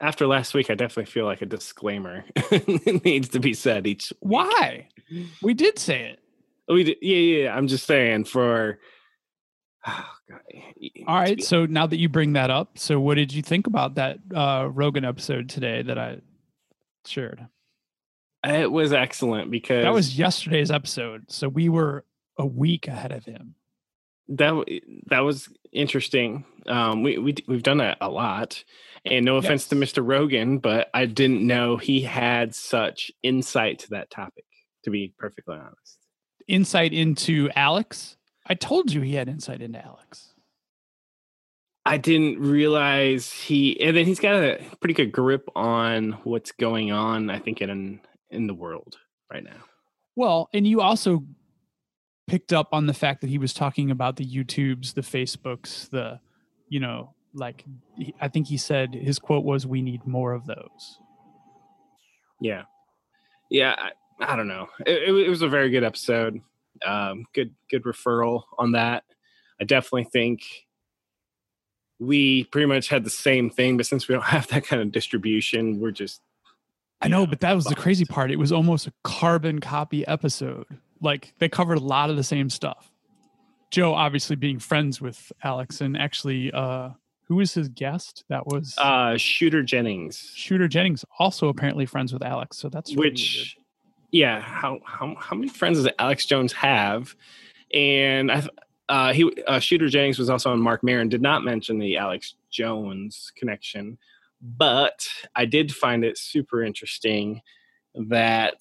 after last week, I definitely feel like a disclaimer needs to be said each. Week. Why? We did say it. We did, yeah, yeah. I'm just saying for. Oh, God. All right. So now that you bring that up, so what did you think about that uh, Rogan episode today that I shared? It was excellent because that was yesterday's episode. So we were a week ahead of him. That that was interesting. Um, we we we've done that a lot, and no offense yes. to Mr. Rogan, but I didn't know he had such insight to that topic. To be perfectly honest, insight into Alex. I told you he had insight into Alex. I didn't realize he, and then he's got a pretty good grip on what's going on. I think in in the world right now. Well, and you also picked up on the fact that he was talking about the YouTubes, the Facebooks, the, you know, like I think he said his quote was, "We need more of those." Yeah, yeah. I, I don't know. It, it, was a very good episode. Um, good, good referral on that. I definitely think we pretty much had the same thing, but since we don't have that kind of distribution, we're just I know, but that was the crazy part. It was almost a carbon copy episode. Like they covered a lot of the same stuff. Joe obviously being friends with Alex and actually uh who was his guest? That was uh Shooter Jennings. Shooter Jennings also apparently friends with Alex. So that's which yeah, how how how many friends does Alex Jones have? And I uh he uh, Shooter Jennings was also on Marc Maron, did not mention the Alex Jones connection but I did find it super interesting that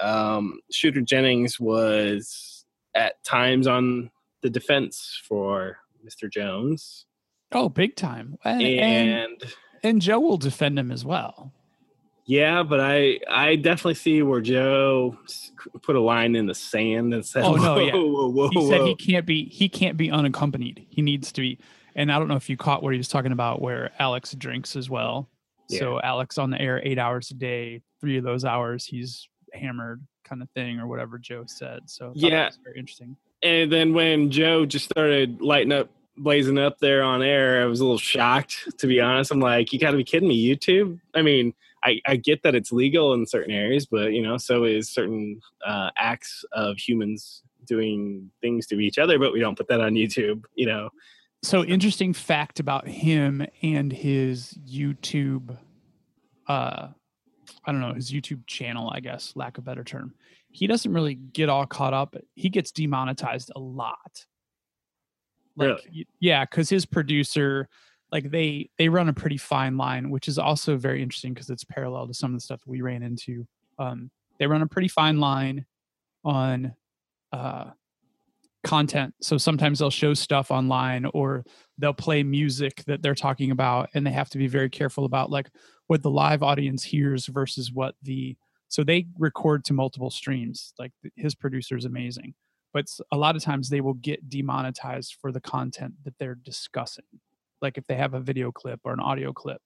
um, Shooter Jennings was at times on the defense for Mr. Jones. Oh, big time. And, and, and Joe will defend him as well. Yeah, but I I definitely see where Joe put a line in the sand and said, "Oh no, yeah." Whoa, whoa, he said he can't be he can't be unaccompanied. He needs to be and I don't know if you caught what he was talking about, where Alex drinks as well. Yeah. So Alex on the air eight hours a day, three of those hours he's hammered, kind of thing, or whatever Joe said. So yeah, very interesting. And then when Joe just started lighting up, blazing up there on air, I was a little shocked to be honest. I'm like, you got to be kidding me, YouTube. I mean, I, I, get that it's legal in certain areas, but you know, so is certain uh, acts of humans doing things to each other, but we don't put that on YouTube, you know so interesting fact about him and his YouTube uh I don't know, his YouTube channel, I guess, lack of better term. He doesn't really get all caught up. He gets demonetized a lot. Like really? yeah, cuz his producer like they they run a pretty fine line, which is also very interesting because it's parallel to some of the stuff we ran into. Um they run a pretty fine line on uh content. So sometimes they'll show stuff online or they'll play music that they're talking about and they have to be very careful about like what the live audience hears versus what the so they record to multiple streams. Like his producer is amazing. But a lot of times they will get demonetized for the content that they're discussing. Like if they have a video clip or an audio clip,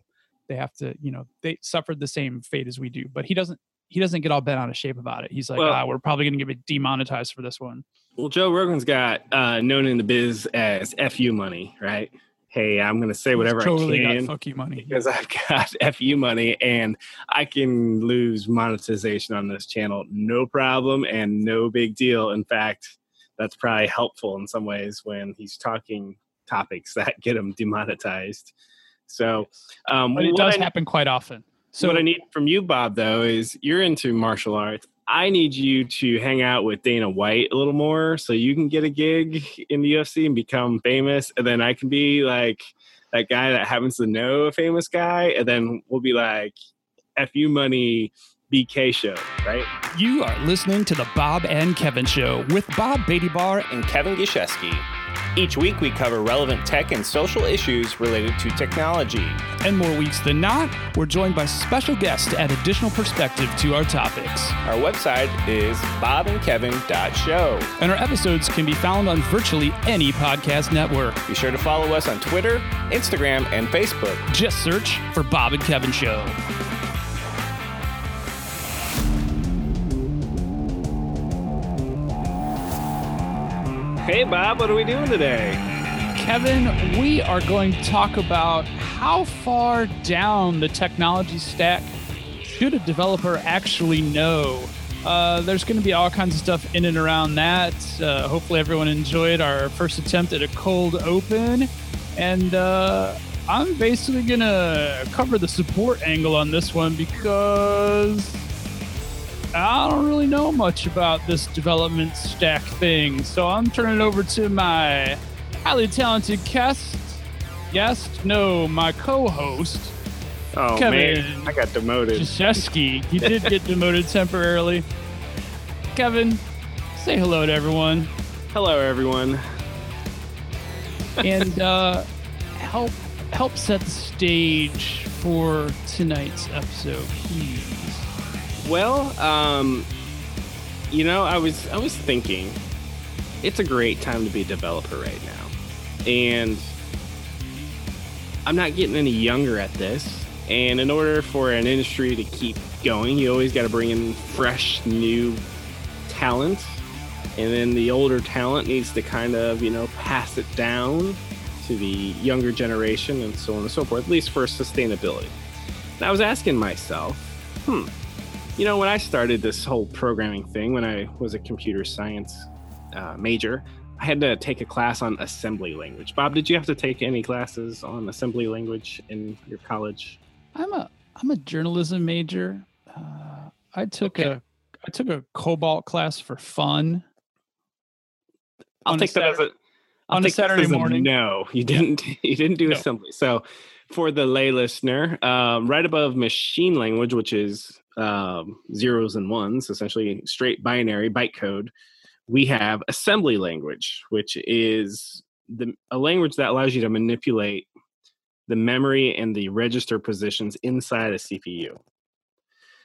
they have to, you know, they suffered the same fate as we do. But he doesn't he doesn't get all bent out of shape about it. He's like, well, ah, we're probably going to get demonetized for this one. Well, Joe Rogan's got uh, known in the biz as "fu money," right? Hey, I'm going to say whatever totally I can. fuck you money because I've got fu money, and I can lose monetization on this channel, no problem, and no big deal. In fact, that's probably helpful in some ways when he's talking topics that get him demonetized. So, um, but it does I, happen quite often. So what I need from you, Bob, though, is you're into martial arts. I need you to hang out with Dana White a little more so you can get a gig in the UFC and become famous. And then I can be like that guy that happens to know a famous guy. And then we'll be like, FU Money BK show, right? You are listening to the Bob and Kevin Show with Bob Bar and Kevin Gishesky. Each week, we cover relevant tech and social issues related to technology. And more weeks than not, we're joined by special guests to add additional perspective to our topics. Our website is bobandkevin.show. And our episodes can be found on virtually any podcast network. Be sure to follow us on Twitter, Instagram, and Facebook. Just search for Bob and Kevin Show. Hey, Bob, what are we doing today? Kevin, we are going to talk about how far down the technology stack should a developer actually know? Uh, there's going to be all kinds of stuff in and around that. Uh, hopefully, everyone enjoyed our first attempt at a cold open. And uh, I'm basically going to cover the support angle on this one because I don't really know much about this development stack thing. So I'm turning it over to my highly talented guest. Guest? No, my co host. Oh Kevin man, I got demoted. Jasheski. He did get demoted temporarily. Kevin, say hello to everyone Hello, everyone. and uh, help help set the stage for tonight's episode, please. Well, um, you know, I was I was thinking, it's a great time to be a developer right now, and I'm not getting any younger at this. And in order for an industry to keep going, you always got to bring in fresh, new talent, and then the older talent needs to kind of you know pass it down to the younger generation, and so on and so forth. At least for sustainability. And I was asking myself, hmm you know, when I started this whole programming thing, when I was a computer science uh, major, I had to take a class on assembly language. Bob, did you have to take any classes on assembly language in your college? I'm a I'm a journalism major. Uh, I took Okay. a I took a COBOL class for fun. I'll On a take that as a I'll on a take this Saturday as morning. No, you didn't. You didn't do No. assembly. So, for the lay listener, um, right above machine language, which is um, zeros and ones, essentially straight binary bytecode, we have assembly language, which is the a language that allows you to manipulate the memory and the register positions inside a CPU.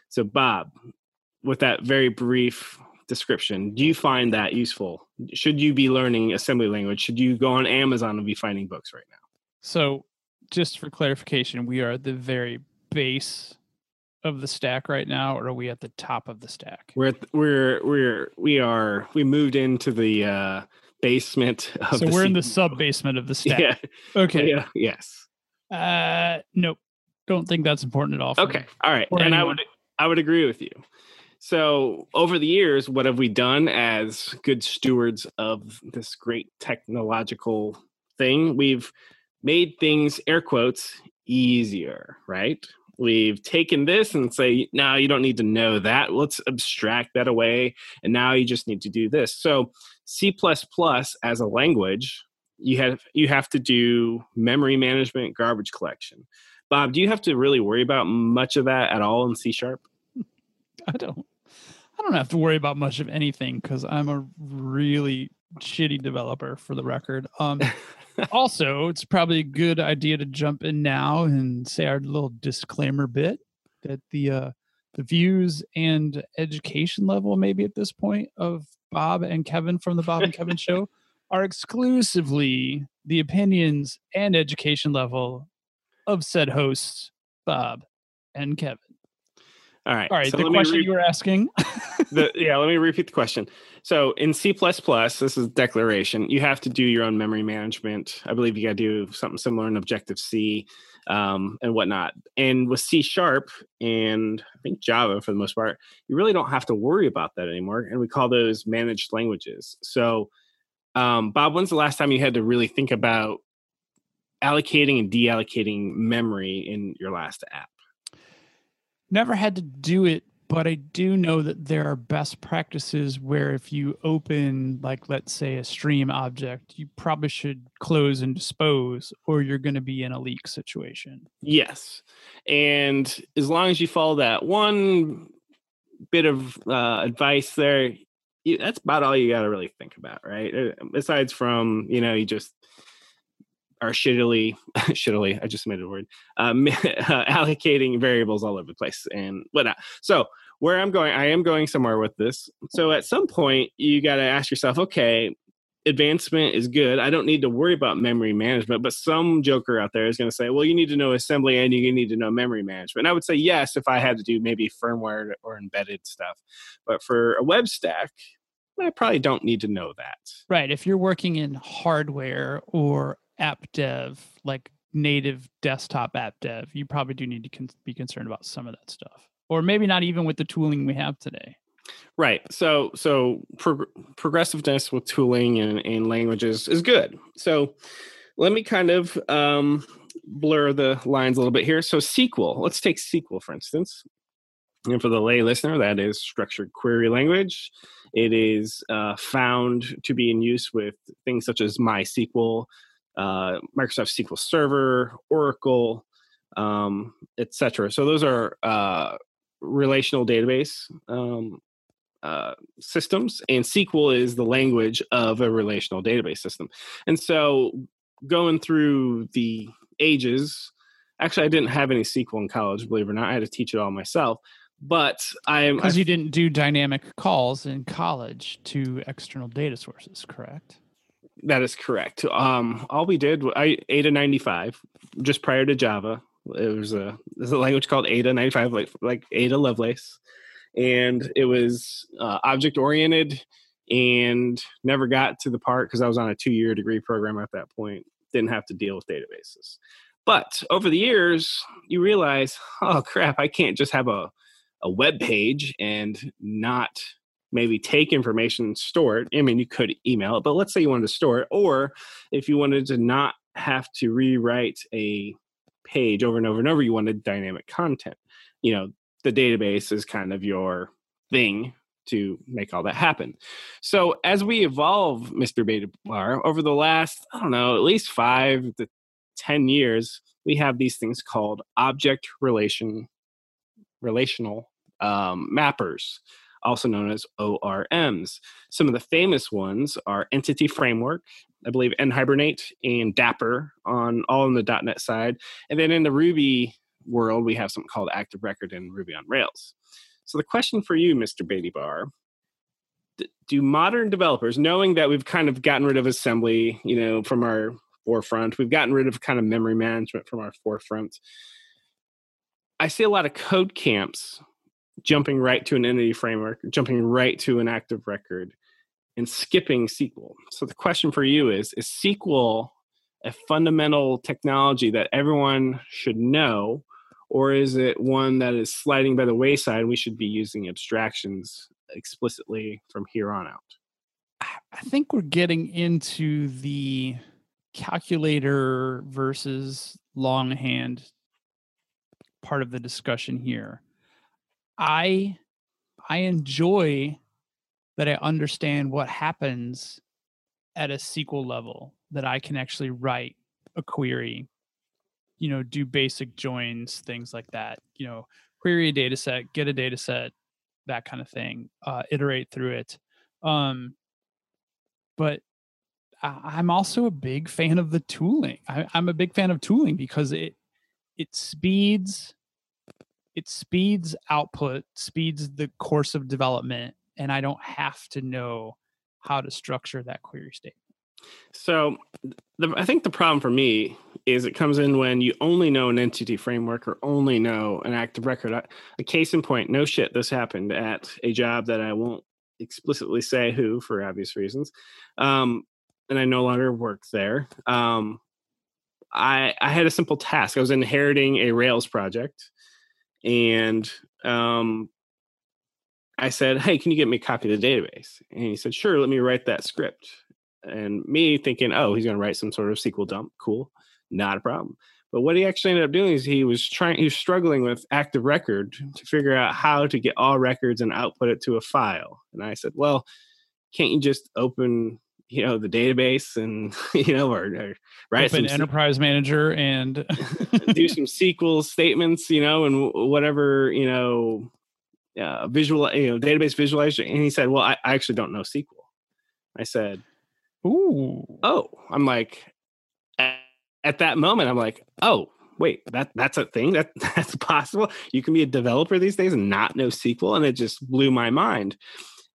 So, Bob, with that very brief description, do you find that useful? Should you be learning assembly language? Should you go on Amazon and be finding books right now? So, just for clarification, we are at the very base of the stack right now, or are we at the top of the stack? We're at, we're we're we are we moved into the uh, basement of So the we're in the sub basement of the stack. Yeah. Okay. Yeah. Yes. Uh, nope. Don't think that's important at all. for me. Okay. All right. Or and I would I would agree with you. So over the years, what have we done as good stewards of this great technological thing? We've made things air quotes easier, right? We've taken this and say, now you don't need to know that. Let's abstract that away. And now you just need to do this. So C as a language, you have you have to do memory management, garbage collection. Bob, do you have to really worry about much of that at all in C sharp? I don't. I don't have to worry about much of anything because I'm a really shitty developer. For the record. Um, also, it's probably a good idea to jump in now and say our little disclaimer bit that the uh, the views and education level, maybe at this point, of Bob and Kevin from the Bob and Kevin Show are exclusively the opinions and education level of said hosts, Bob and Kevin. All right. All right, so the question re- you were asking. the, yeah, let me repeat the question. So in C++, this is declaration. You have to do your own memory management. I believe you got to do something similar in Objective C um, and whatnot. And with C Sharp and I think Java for the most part, you really don't have to worry about that anymore. And we call those managed languages. So, um, Bob, when's the last time you had to really think about allocating and deallocating memory in your last app? Never had to do it, but I do know that there are best practices where if you open, like, let's say a stream object, you probably should close and dispose, or you're going to be in a leak situation. Yes. And as long as you follow that one bit of uh, advice there, that's about all you got to really think about, right? Uh, Besides from, you know, you just are shittily, shittily, I just made a word, um, allocating variables all over the place and whatnot. So, where I'm going, I am going somewhere with this. So, at some point, you got to ask yourself, okay, advancement is good. I don't need to worry about memory management, but some joker out there is going to say, well, you need to know assembly and you need to know memory management. And I would say yes if I had to do maybe firmware or embedded stuff. But for a web stack, I probably don't need to know that. Right. If you're working in hardware or app dev, like native desktop app dev, you probably do need to con- be concerned about some of that stuff, or maybe not even with the tooling we have today. Right. So so prog- progressiveness with tooling and, and languages is good. So let me kind of um, blur the lines a little bit here. So SQL. Let's take SQL for instance. And for the lay listener, that is structured query language. It is uh, found to be in use with things such as MySQL, uh, Microsoft SQL Server, Oracle, um, etc. So those are uh, relational database um, uh, systems, and SQL is the language of a relational database system. And so, going through the ages, actually, I didn't have any SQL in college, believe it or not. I had to teach it all myself. But I'm because you didn't do dynamic calls in college to external data sources, correct? That is correct. Um, all we did, I Ada ninety five, just prior to Java. It was a there's a language called Ada ninety five, like like Ada Lovelace, and it was uh, object oriented, and never got to the part because I was on a two year degree program at that point. Didn't have to deal with databases, but over the years, you realize, oh crap, I can't just have a a web page and not maybe take information store it. I mean you could email it but let's say you wanted to store it or if you wanted to not have to rewrite a page over and over and over you wanted dynamic content. You know the database is kind of your thing to make all that happen. So as we evolve mr beta bar over the last i don't know at least five to ten years we have these things called object relation relational um, mappers, also known as ORMs. Some of the famous ones are Entity Framework, I believe and Hibernate and Dapper on all on the .NET side, and then in the Ruby world we have something called Active Record and Ruby on Rails. So the question for you, Mr. Beatty Bar, do modern developers, knowing that we've kind of gotten rid of assembly, you know, from our forefront, we've gotten rid of kind of memory management from our forefront. I see a lot of code camps jumping right to an entity framework, jumping right to an active record, and skipping SQL. So the question for you is Is SQL a fundamental technology that everyone should know, or is it one that is sliding by the wayside we should be using abstractions explicitly from here on out? I think we're getting into the calculator versus longhand part of the discussion here. I I enjoy that I understand what happens at a SQL level that I can actually write a query, you know, do basic joins, things like that, you know, query a data set, get a data set, that kind of thing, uh, iterate through it. Um, but I, am also a big fan of the tooling. I, I'm a big fan of tooling because it it speeds it speeds output, speeds the course of development, and I don't have to know how to structure that query statement. So, the, I think the problem for me is it comes in when you only know an entity framework or only know an active record. A case in point, no shit, this happened at a job that I won't explicitly say who for obvious reasons. Um, and I no longer work there. Um, I, I had a simple task. I was inheriting a Rails project and um, I said, "Hey, can you get me a copy of the database?" And he said, "Sure. Let me write that script." And me thinking, "Oh, he's going to write some sort of SQL dump. Cool, not a problem." But what he actually ended up doing is he was trying, he was struggling with Active Record to figure out how to get all records and output it to a file. And I said, "Well, can't you just open you know the database and you know or, or write Open some enterprise manager and do some SQL statements you know and whatever you know uh, visual you know database visualization and he said well I, I actually don't know SQL I said ooh. Oh I'm like at, at that moment I'm like oh wait that that's a thing? That that's possible? You can be a developer these days and not know SQL and it just blew my mind.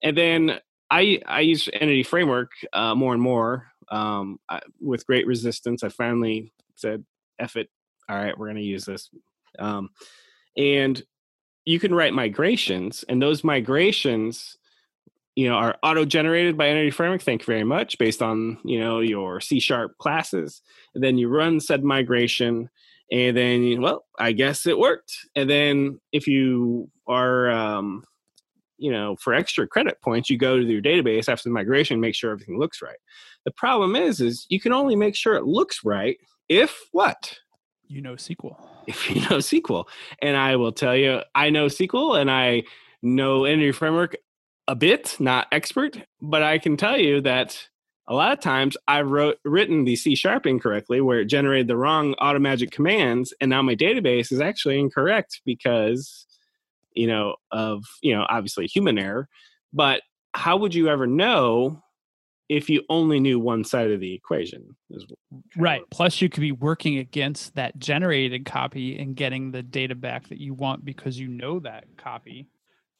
And then I I use Entity Framework uh, more and more um, I, with great resistance. I finally said, "F it! All right, we're going to use this." Um, and you can write migrations, and those migrations, you know are auto generated by Entity Framework. Thank you very much, based on you know your C sharp classes. And then you run said migration, and then well, I guess it worked. And then if you are um, you know for extra credit points, you go to your database after the migration, make sure everything looks right. The problem is, is you can only make sure it looks right if what you know SQL. If you know SQL, and I will tell you, I know SQL, and I know Entity Framework a bit, not expert, but I can tell you that a lot of times I wrote written the C sharp incorrectly, where it generated the wrong automagic commands, and now my database is actually incorrect because you know of you know obviously human error. But how would you ever know if you only knew one side of the equation? Right. Plus, you could be working against that generated copy and getting the data back that you want because you know that copy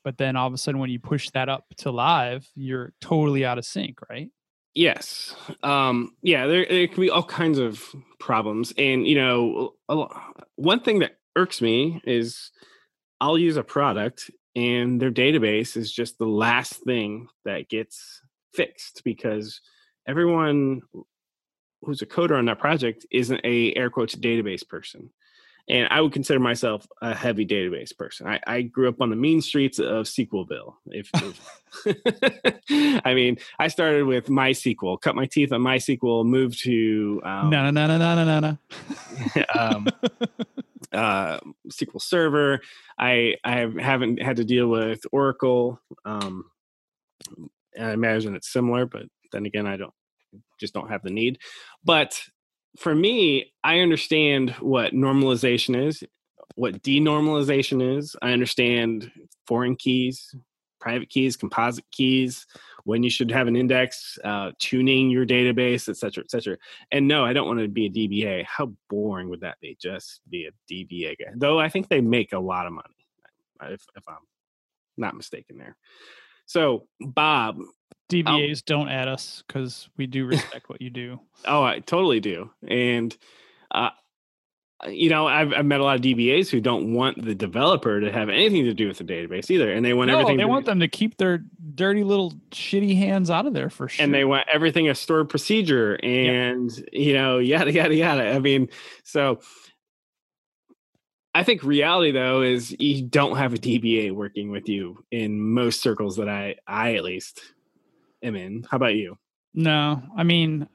but then all of a sudden when you push that up to live you're totally out of sync right yes um yeah there, there can be all kinds of problems and you know one thing that irks me is i'll use a product and their database is just the last thing that gets fixed because everyone who's a coder on that project isn't a air quotes database person and I would consider myself a heavy database person. I, I grew up on the mean streets of SQLville. If, if I mean, I started with MySQL, cut my teeth on MySQL, moved to um, no, no, no, no, no, no, no. um, uh, SQL Server. I I haven't had to deal with Oracle. Um, I imagine it's similar, but then again, I don't just don't have the need. But for me, I understand what normalization is, what denormalization is. I understand foreign keys, private keys, composite keys, when you should have an index, uh, tuning your database, et cetera, et cetera. And no, I don't want to be a DBA. How boring would that be? Just be a DBA guy. Though I think they make a lot of money, if, if I'm not mistaken there. So, Bob, DBAs don't add us because we do respect what you do. Oh, I totally do. And, uh, you know, I've, I've, met a lot of DBAs who don't want the developer to have anything to do with the database either, and they want no, everything. They want be, them to keep their dirty little shitty hands out of there for sure. And they want everything a stored procedure, and yep. you know, yada yada yada. I mean, so I think reality though is you don't have a DBA working with you in most circles that I I at least am in. How about you? No, I mean,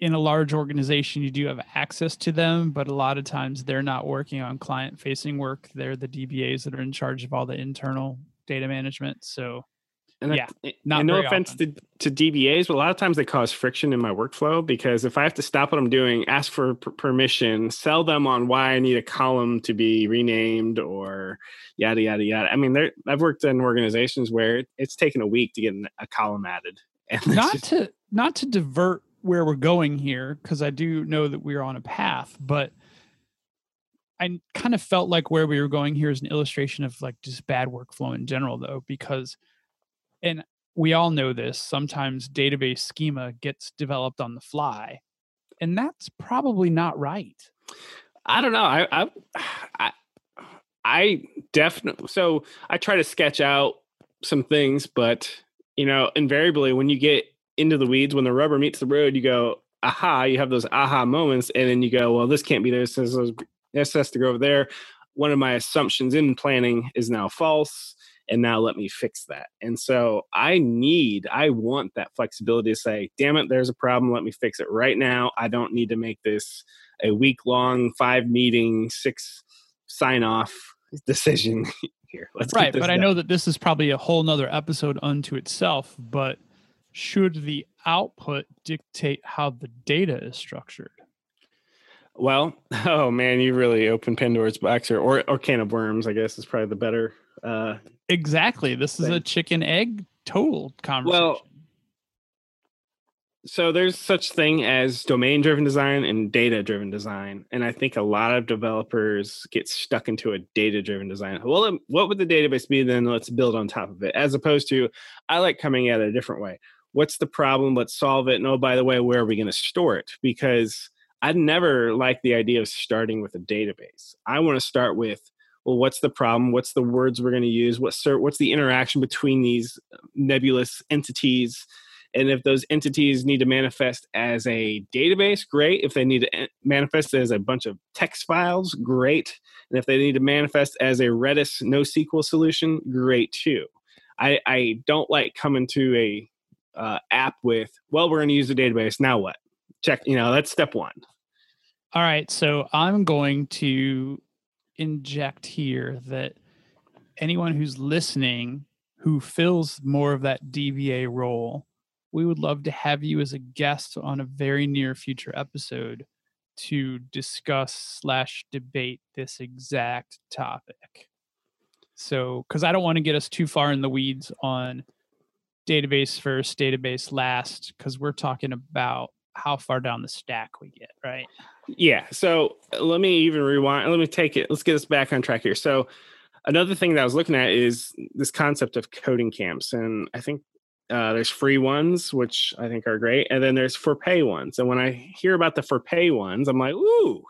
in a large organization, you do have access to them, but a lot of times they're not working on client facing work. They're the DBAs that are in charge of all the internal data management. So and yeah, I, eh, not and no offense to, to DBAs, but a lot of times they cause friction in my workflow because if I have to stop what I'm doing, ask for permission, sell them on why I need a column to be renamed or yada yada yada. I mean, there I've worked in organizations where it's taken a week to get a column added. Not just, to not to divert where we're going here because I do know that we're on a path, but I kind of felt like where we were going here is an illustration of like just bad workflow in general, though, because and we all know this sometimes database schema gets developed on the fly and that's probably not right. I don't know i i i, definitely so i try to sketch out some things but you know invariably when you get into the weeds when the rubber meets the road you go aha you have those aha moments and then you go well this can't be this this, this has to go over there. One of my assumptions in planning is now false and now let me fix that. And so I need, I want that flexibility to say, damn it, there's a problem. Let me fix it right now. I don't need to make this a week long, five meeting, six sign off decision here. Let's right. But done. I know that this is probably a whole nother episode unto itself, but should the output dictate how the data is structured? Well, oh man, you really opened Pandora's box or, or, or can of worms, I guess is probably the better uh, exactly. This is a chicken egg total conversation. Well, so there's such thing as domain driven design and data driven design and i think a lot of developers get stuck into a data driven design. Well um, what would the database be then? Let's build on top of it as opposed to i like coming at it a different way. What's the problem? Let's solve it and oh by the way where are we going to store it? Because i'd never like the idea of starting with a database. I want to start with well, what's the problem? What's the words we're going to use? What's what's the interaction between these nebulous entities? And if those entities need to manifest as a database, great. If they need to eh, manifest as a bunch of text files, great. And if they need to manifest as a Redis NoSQL solution, great too. I, I don't like coming to a uh, app with, well, we're going to use the database. Now what? Check, you know, that's step one. All right. So I'm going to inject here that anyone who's listening who fills more of that DBA role, we would love to have you as a guest on a very near future episode to discuss slash debate this exact topic. So, because I don't want to get us too far in the weeds on database first, database last, because we're talking about how far down the stack we get, right? Yeah. So let me even rewind. Let me take it. Let's get us back on track here. So another thing that I was looking at is this concept of coding camps, and I think uh, there's free ones, which I think are great, and then there's for pay ones. And when I hear about the for pay ones, I'm like, ooh,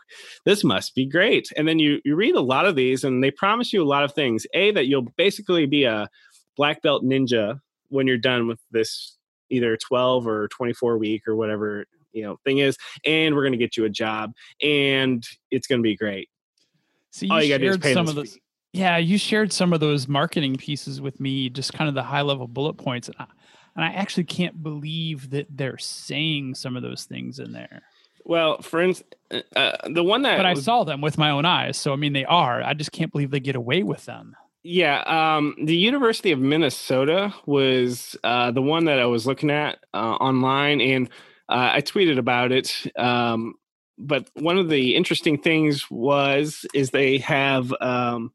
this must be great. And then you you read a lot of these, and they promise you a lot of things. A that you'll basically be a black belt ninja when you're done with this either 12 or 24 week or whatever you know thing is and we're going to get you a job and it's going to be great so you, All you shared some of those fee. yeah you shared some of those marketing pieces with me just kind of the high level bullet points and I, and I actually can't believe that they're saying some of those things in there well, for instance, uh, uh, the one that but I saw them with my own eyes, so I mean they are. I just can't believe they get away with them. Yeah, um, the University of Minnesota was uh, the one that I was looking at uh, online, and uh, I tweeted about it. Um, but one of the interesting things was is they have um,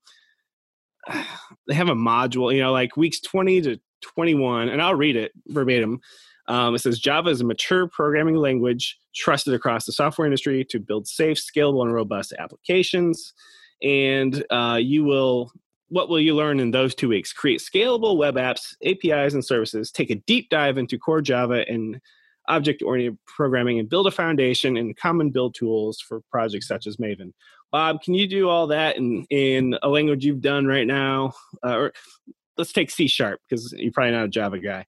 they have a module, you know, like weeks twenty to twenty one, and I'll read it verbatim. Um, it says Java is a mature programming language trusted across the software industry to build safe, scalable, and robust applications. And uh, you will what will you learn in those two weeks? Create scalable web apps, APIs, and services. Take a deep dive into core Java and object oriented programming and build a foundation and common build tools for projects such as Maven. Bob, can you do all that in, in a language you've done right now? Uh, or let's take C sharp because you're probably not a Java guy.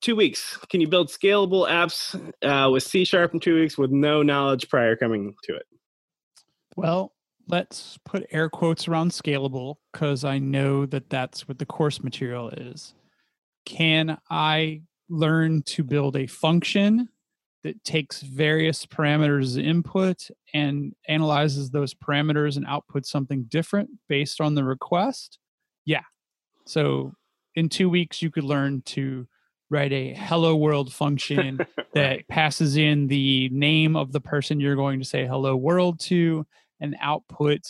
Two weeks. Can you build scalable apps uh, with C sharp in two weeks with no knowledge prior coming to it? Well, let's put air quotes around scalable because I know that that's what the course material is. Can I learn to build a function that takes various parameters input and analyzes those parameters and outputs something different based on the request. Yeah. So in two weeks you could learn to write a hello world function that passes in the name of the person you're going to say hello world to and output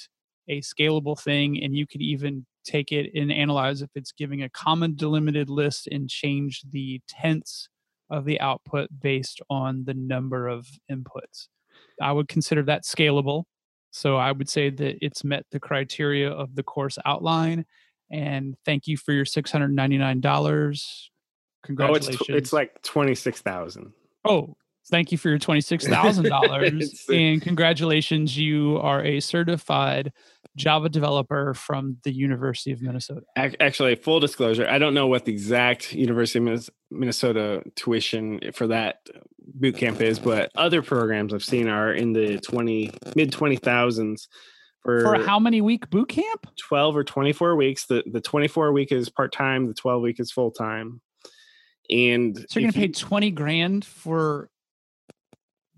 a scalable thing. And you could even take it and analyze if it's giving a comma delimited list and change the tense of the output based on the number of inputs. I would consider that scalable. So I would say that it's met the criteria of the course outline. And thank you for your $699. Congratulations. Oh, it's, it's like 26,000. Oh, thank you for your $26,000 and congratulations you are a certified Java developer from the University of Minnesota. Actually, full disclosure, I don't know what the exact University of Minnesota tuition for that boot camp is, but other programs I've seen are in the 20 mid 20,000s for, for how many week boot camp? 12 or 24 weeks. The the 24 week is part-time, the 12 week is full-time. And so you're going to pay 20 grand for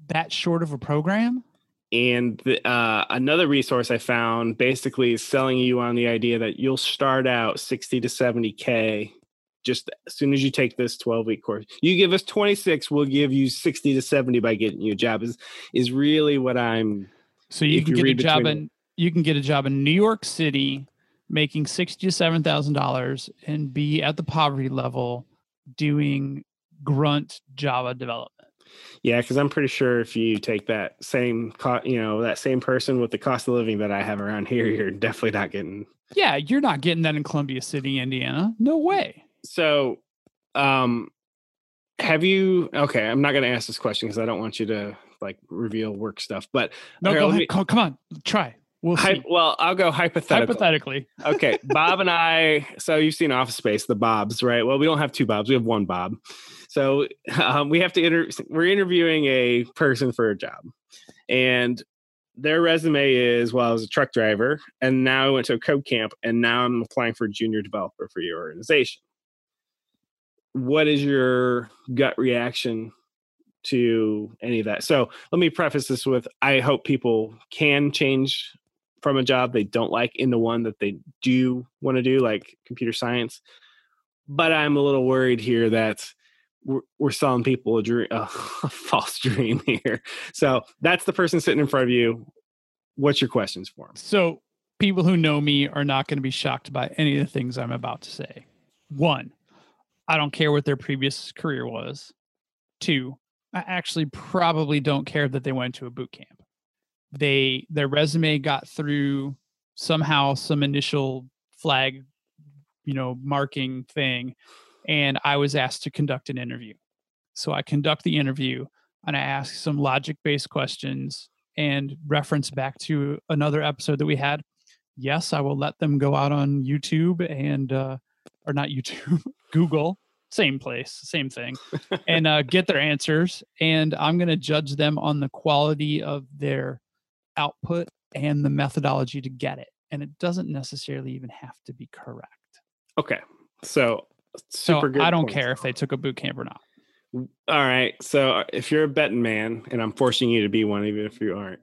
that short of a program? And the, uh, another resource I found basically is selling you on the idea that you'll start out 60 to 70K just as soon as you take this 12 week course. You give us 26, we'll give you 60 to 70 by getting you a job is is really what I'm So you can you get a job in you can get a job in New York City making sixty to seven thousand dollars and be at the poverty level doing grunt Java development. Yeah, because I'm pretty sure if you take that same, co- you know, that same person with the cost of living that I have around here, you're definitely not getting. Yeah, you're not getting that in Columbia City, Indiana. No way. So, um, have you? Okay, I'm not going to ask this question because I don't want you to like reveal work stuff. But no, go ahead. Me, come, come on, try. We'll see. well, I'll go hypothetical. Hypothetically, okay, Bob and I. So you've seen Office Space, the Bobs, right? Well, we don't have two Bobs; we have one Bob. So um, we have to inter- We're interviewing a person for a job, and their resume is, well, I was a truck driver, and now I went to a code camp, and now I'm applying for a junior developer for your organization. What is your gut reaction to any of that? So let me preface this with: I hope people can change from a job they don't like into one that they do want to do, like computer science. But I'm a little worried here that we're, we're selling people a dream, a false dream here. So that's the person sitting in front of you. What's your questions for them? so people who know me are not going to be shocked by any of the things I'm about to say. One, I don't care what their previous career was. Two, I actually probably don't care that they went to a boot camp. They their resume got through somehow some initial flag, you know, marking thing, and I was asked to conduct an interview. So I conduct the interview and I ask some logic based questions and reference back to another episode that we had. Yes, I will let them go out on YouTube and uh or not YouTube, Google, same place, same thing, and uh, get their answers. And I'm going to judge them on the quality of their output and the methodology to get it. And it doesn't necessarily even have to be correct. Okay, so So good. I don't points. care if they took a boot camp or not. All right. So uh, if you're a betting man, and I'm forcing you to be one, even if you aren't,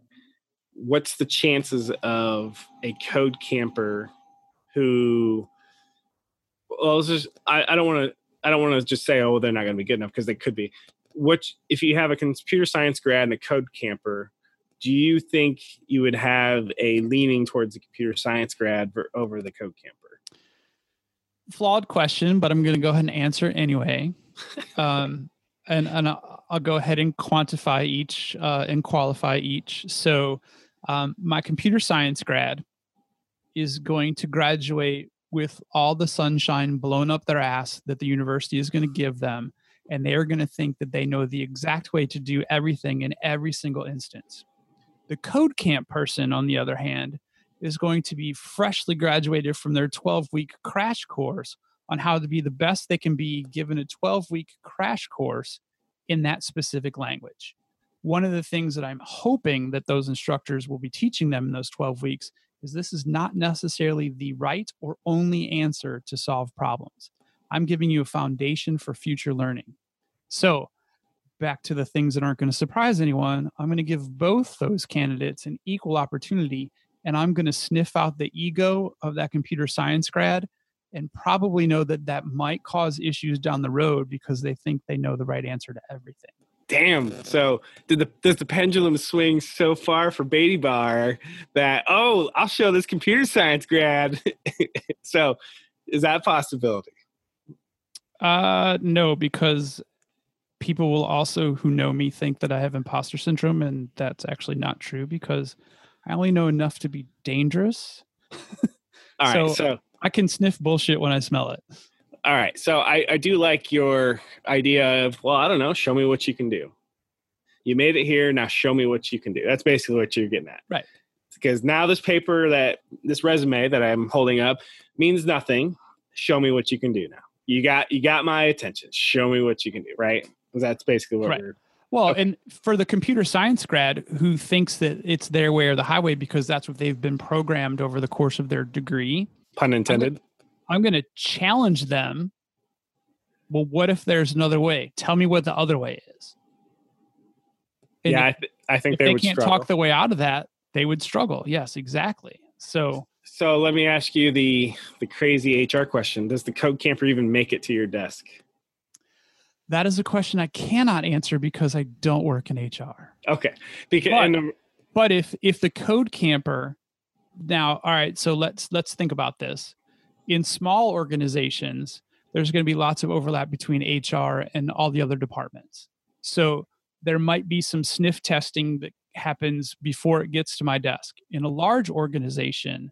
what's the chances of a code camper who? Well, just I, I don't want to. I don't want to just say, oh, they're not going to be good enough because they could be. Which, if you have a computer science grad and a code camper, do you think you would have a leaning towards the computer science grad ver- over the code camper? Flawed question, but I'm going to go ahead and answer it anyway. Um, and and I'll, I'll go ahead and quantify each uh, and qualify each. So, um, my computer science grad is going to graduate with all the sunshine blown up their ass that the university is going to give them, and they are going to think that they know the exact way to do everything in every single instance. The code camp person, on the other hand, is going to be freshly graduated from their 12 week crash course on how to be the best they can be given a 12 week crash course in that specific language. One of the things that I'm hoping that those instructors will be teaching them in those 12 weeks is this is not necessarily the right or only answer to solve problems. I'm giving you a foundation for future learning. So, back to the things that aren't going to surprise anyone, I'm going to give both those candidates an equal opportunity and I'm going to sniff out the ego of that computer science grad and probably know that that might cause issues down the road because they think they know the right answer to everything. Damn. So did the does the pendulum swing so far for Beatty Bar that oh I'll show this computer science grad. so is that a possibility? Uh no, because people will also who know me think that I have imposter syndrome and that's actually not true because I only know enough to be dangerous. All right. So- So, I can sniff bullshit when I smell it. all right. So I, I do like your idea of well I don't know show me what you can do. You made it here now show me what you can do. That's basically what you're getting at. Right. Because now this paper that this resume that I'm holding up means nothing. Show me what you can do now. You got you got my attention. Show me what you can do. right? That's basically what Right. we're Well, Okay. and for the computer science grad who thinks that it's their way or the highway because that's what they've been programmed over the course of their degree, pun intended. I'm going to challenge them. Well, what if there's another way? Tell me what the other way is. And yeah, I, th- I think if they, they can't struggle. talk the way out of that, they would struggle. Yes, exactly. So so let me ask you the the crazy HR question: Does the code camper even make it to your desk? That is a question I cannot answer because I don't work in HR. Okay, because But- and the, But if if the code camper now, all right, so let's let's think about this. In small organizations, there's going to be lots of overlap between HR and all the other departments. So there might be some sniff testing that happens before it gets to my desk. In a large organization,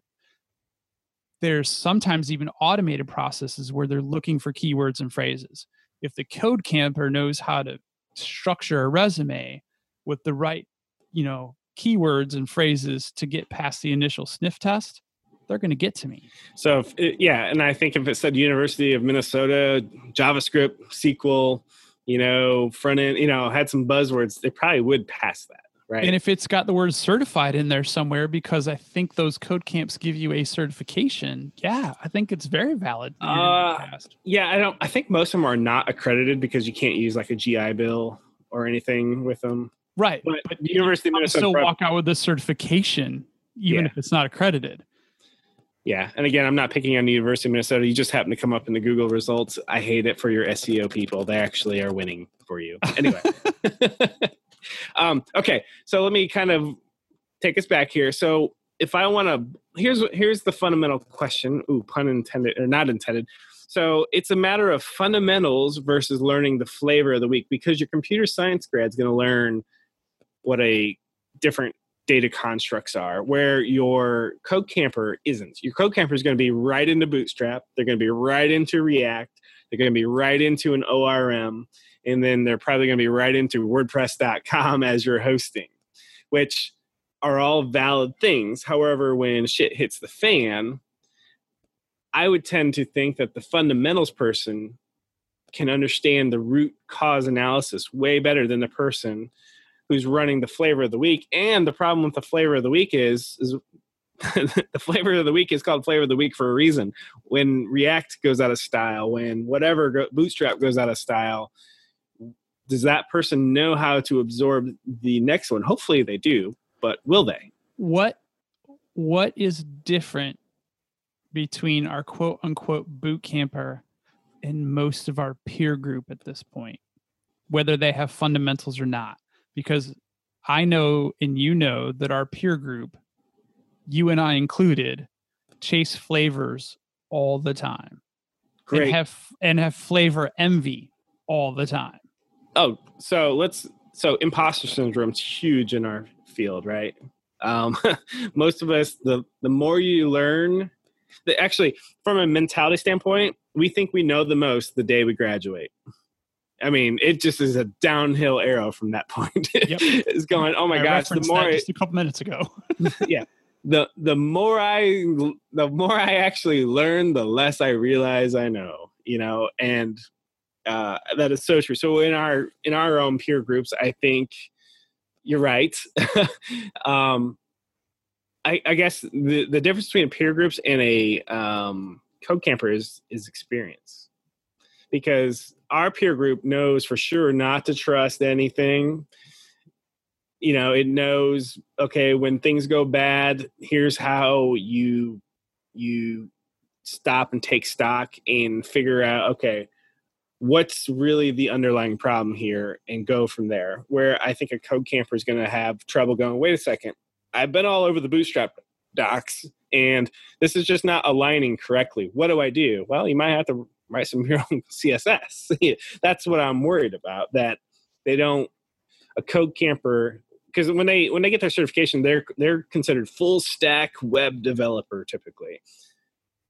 there's sometimes even automated processes where they're looking for keywords and phrases. If the code camper knows how to structure a resume with the right, you know, keywords and phrases to get past the initial sniff test, they're going to get to me. So if it, yeah, and I think if it said University of Minnesota, JavaScript, SQL, you know, front end, you know, had some buzzwords, they probably would pass that. Right. And if it's got the word certified in there somewhere, because I think those code camps give you a certification, yeah, I think it's very valid. Uh, yeah, I don't. I think most of them are not accredited because you can't use like a GI Bill or anything with them. Right. But, but the University of Minnesota still walk out with the certification, even yeah. if it's not accredited. Yeah, and again, I'm not picking on the University of Minnesota. You just happen to come up in the Google results. I hate it for your SEO people. They actually are winning for you. Anyway. um, okay, so let me kind of take us back here. So if I want to, here's here's the fundamental question. Ooh, pun intended or not intended. So it's a matter of fundamentals versus learning the flavor of the week because your computer science grad is going to learn what a different data constructs are, where your code camper isn't. Your code camper is going to be right into Bootstrap. They're going to be right into React. They're going to be right into an ORM and then they're probably going to be right into WordPress.com as your hosting, which are all valid things. However, when shit hits the fan, I would tend to think that the fundamentals person can understand the root cause analysis way better than the person who's running the flavor of the week. And the problem with the flavor of the week is, is the flavor of the week is called flavor of the week for a reason. When React goes out of style, when whatever Bootstrap goes out of style, does that person know how to absorb the next one? Hopefully they do, but will they? What what is different between our quote unquote boot camper and most of our peer group at this point, whether they have fundamentals or not? Because I know and you know that our peer group, you and I included, chase flavors all the time. Great. And have and have flavor envy all the time. Oh, so let's so imposter syndrome's huge in our field, right? Um, most of us, the the more you learn, the, actually from a mentality standpoint, we think we know the most the day we graduate. I mean, it just is a downhill arrow from that point. Yep. it's going, oh my I gosh, the more just a couple minutes ago. yeah. The the more I the more I actually learn, the less I realize I know, you know, and uh, that is so true. So in our in our own peer groups, I think you're right. um, I, I, guess the the difference between peer groups and a um, code camper is is experience, because our peer group knows for sure not to trust anything. You know, it knows okay when things go bad. Here's how you you stop and take stock and figure out okay what's really the underlying problem here and go from there. Where I think a code camper is going to have trouble going, wait a second, I've been all over the bootstrap docs and this is just not aligning correctly. What do I do? Well, you might have to write some your own CSS. That's what I'm worried about that they don't a code camper because when they when they get their certification they're they're considered full stack web developer typically.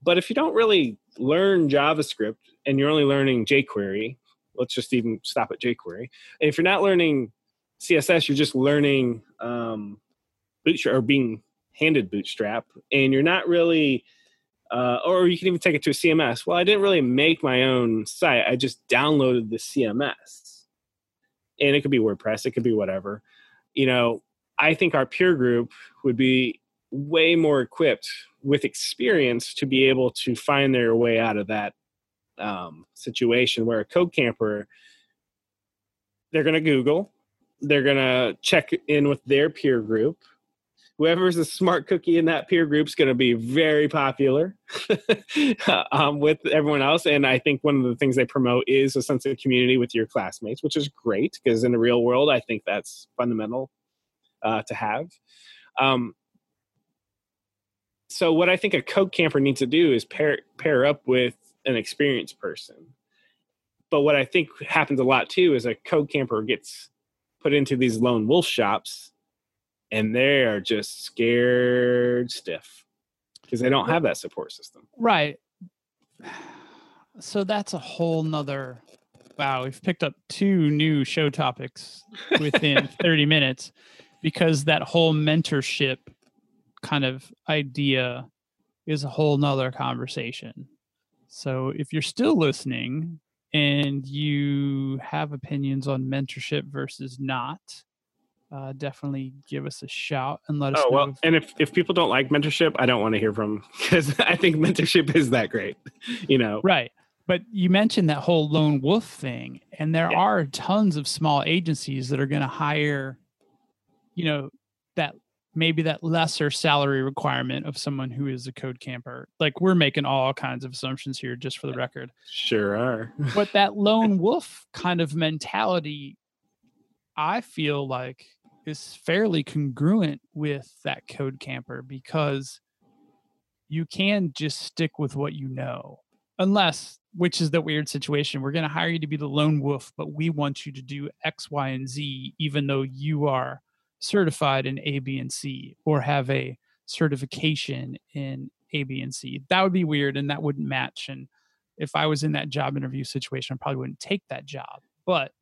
But if you don't really learn JavaScript and you're only learning jQuery, let's just even stop at jQuery. And if you're not learning CSS, you're just learning um, Bootstrap or being handed Bootstrap, and you're not really, uh, or you can even take it to a CMS. Well, I didn't really make my own site. I just downloaded the CMS, and it could be WordPress, it could be whatever. You know, I think our peer group would be way more equipped with experience to be able to find their way out of that um, situation where a code camper they're going to google they're going to check in with their peer group. Whoever's a smart cookie in that peer group is going to be very popular um, with everyone else. And i think one of the things they promote is a sense of community with your classmates which is great because in the real world i think that's fundamental uh, to have. Um, so what I think a code camper needs to do is pair pair up with an experienced person. But what I think happens a lot too is a code camper gets put into these lone wolf shops and they are just scared stiff because they don't have that support system. Right. So that's a whole nother wow, we've picked up two new show topics within 30 minutes. because that whole mentorship kind of idea is a whole nother conversation. So if you're still listening and you have opinions on mentorship versus not, uh, definitely give us a shout and let us Oh know. well, if- and if if people don't like mentorship, I don't want to hear from because I think mentorship is that great. You know, Right. But you mentioned that whole lone wolf thing, and there Yeah. are tons of small agencies that are going to hire, you know, that maybe that lesser salary requirement of someone who is a code camper. Like we're making all kinds of assumptions here, just for the record. sure are. But that lone wolf kind of mentality, I feel like is fairly congruent with that code camper because you can just stick with what you know unless which is the weird situation we're going to hire you to be the lone wolf but we want you to do x y and z even though you are certified in a b and c or have a certification in a b and c that would be weird and that wouldn't match and if i was in that job interview situation i probably wouldn't take that job but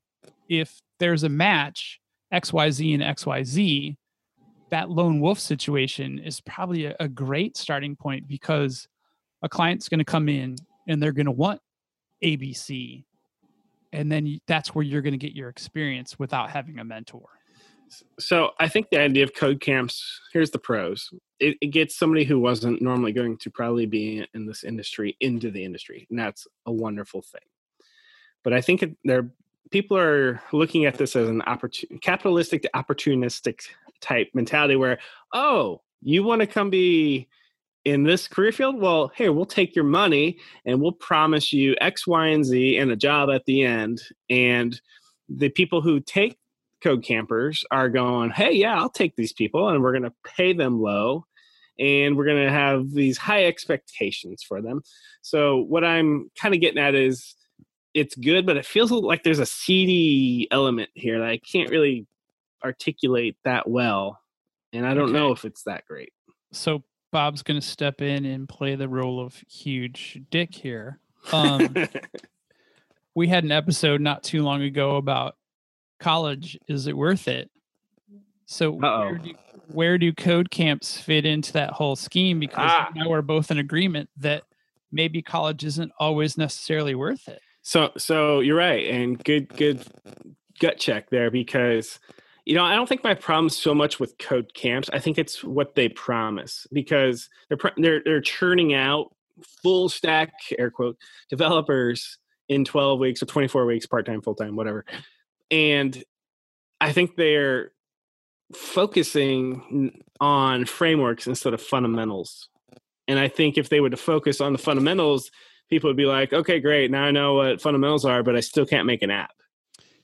if there's a match xyz and xyz that lone wolf situation is probably a, a great starting point because a client's going to come in and they're going to want ABC. And then that's where you're going to get your experience without having a mentor. So I think the idea of code camps. Here's the pros. It, it gets somebody who wasn't normally going to probably be in this industry into the industry, and that's a wonderful thing. But I think there people are looking at this as an opportun- capitalistic to opportunistic type mentality, where oh, you want to come be in this career field? Well, here we'll take your money and we'll promise you X, Y, and Z and a job at the end. And the people who take code campers are going, hey, yeah, I'll take these people and we're going to pay them low and we're going to have these high expectations for them. So, what I'm kind of getting at is it's good, but it feels like there's a seedy element here that I can't really articulate that well. And I don't know if it's that great. So Bob's going to step in and play the role of huge dick here. Um, we had an episode not too long ago about college. Is it worth it? So where do, where do code camps fit into that whole scheme? Because Ah. now we're both in agreement that maybe college isn't always necessarily worth it. So so you're right, and good good gut check there because you know I don't think my problem's so much with code camps. I think it's what they promise because they're they're they're churning out full stack air quote developers in 12 weeks or 24 weeks, part time, full time, whatever, and I think they're focusing on frameworks instead of fundamentals. And I think if they were to focus on the fundamentals, people would be like, okay, great. Now I know what fundamentals are, but I still can't make an app.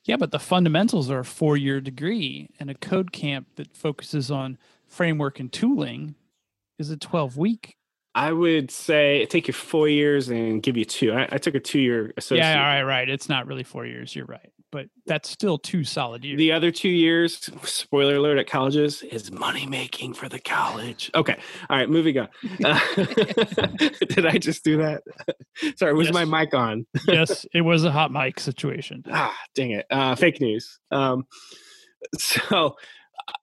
Yeah, but the fundamentals are a four year degree, and a code camp that focuses on framework and tooling is a 12 week. I would say take you four years and give you two. I, I took a two year associate. Yeah, all right, right. It's not really four years. You're right. But that's still two solid years. The other two years, spoiler alert at colleges, is money making for the college. Okay. All right, moving on. Uh, did I just do that? Sorry, was my mic on? yes, it was a hot mic situation. ah dang it uh fake news um so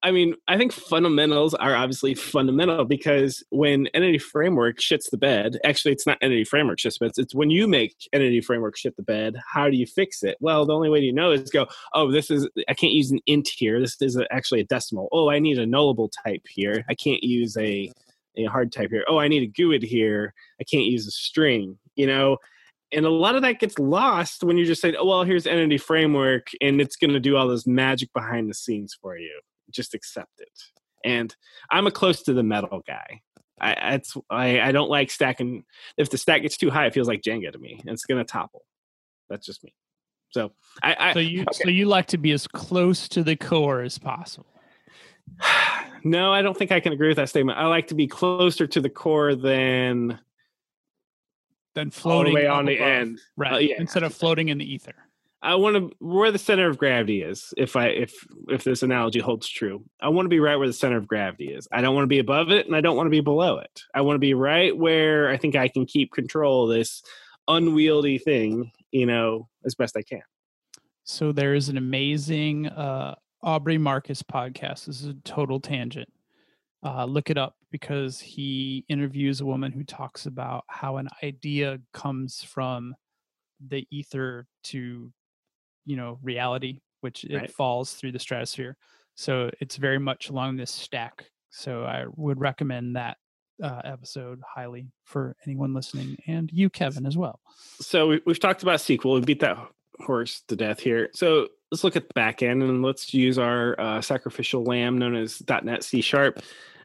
i mean i think fundamentals are obviously fundamental because when entity framework shits the bed actually it's not entity framework shits the bed it's when you make entity framework shit the bed how do you fix it well the only way you know is go oh this is i can't use an int here this is a, actually a decimal oh i need a nullable type here i can't use a a hard type here oh i need a GUID here i can't use a string you know and a lot of that gets lost when you just say, "Oh, well, here's entity framework, and it's going to do all this magic behind the scenes for you. Just accept it." And I'm a close to the metal guy. I, it's I, I don't like stacking. If the stack gets too high, it feels like Jenga to me, and it's going to topple. That's just me. So I, I So you okay. so you like to be as close to the core as possible. no, I don't think I can agree with that statement. I like to be closer to the core than Then all the floating way on the end. right? Uh, yeah. Instead of floating in the ether. I want to where the center of gravity is. If I if if this analogy holds true, I want to be right where the center of gravity is. I don't want to be above it, and I don't want to be below it. I want to be right where I think I can keep control of this unwieldy thing, you know, as best I can. So there is an amazing uh, Aubrey Marcus podcast. This is a total tangent. Uh, look it up because he interviews a woman who talks about how an idea comes from the ether to, you know, reality, which it Right. falls through the stratosphere. So it's very much along this stack. So I would recommend that uh, episode highly for anyone listening and you, Kevin, as well. so we, we've talked about SQL. We beat that horse to death here. So let's look at the back end and let's use our uh, sacrificial lamb known as .NET C Sharp.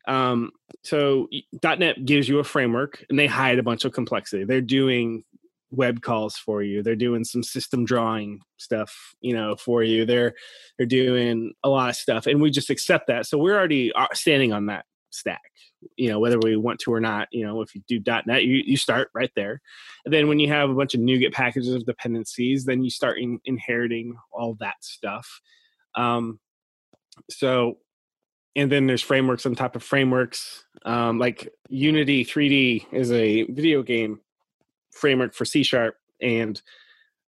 Um, so .NET gives you a framework and they hide a bunch of complexity. They're doing web calls for you. They're doing some system drawing stuff, you know, for you. They're they're doing a lot of stuff, and we just accept that. So we're already uh, standing on that stack you know whether we want to or not you know if you do .NET you, you start right there and then when you have a bunch of NuGet packages of dependencies then you start in, inheriting all that stuff um, so and then there's frameworks on top of frameworks um, like unity 3d is a video game framework for c sharp and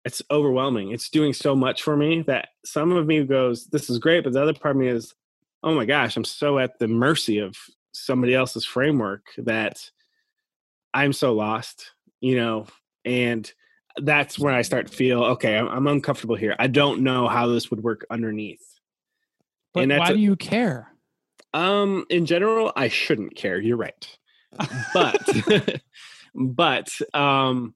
it's overwhelming it's doing so much for me that some of me goes this is great but the other part of me is oh my gosh i'm so at the mercy of somebody else's framework that I'm so lost, you know, and that's where I start to feel okay, I'm, I'm uncomfortable here. I don't know how this would work underneath. But And that's why a- do you care? Um, in general, I shouldn't care. You're right, but but um,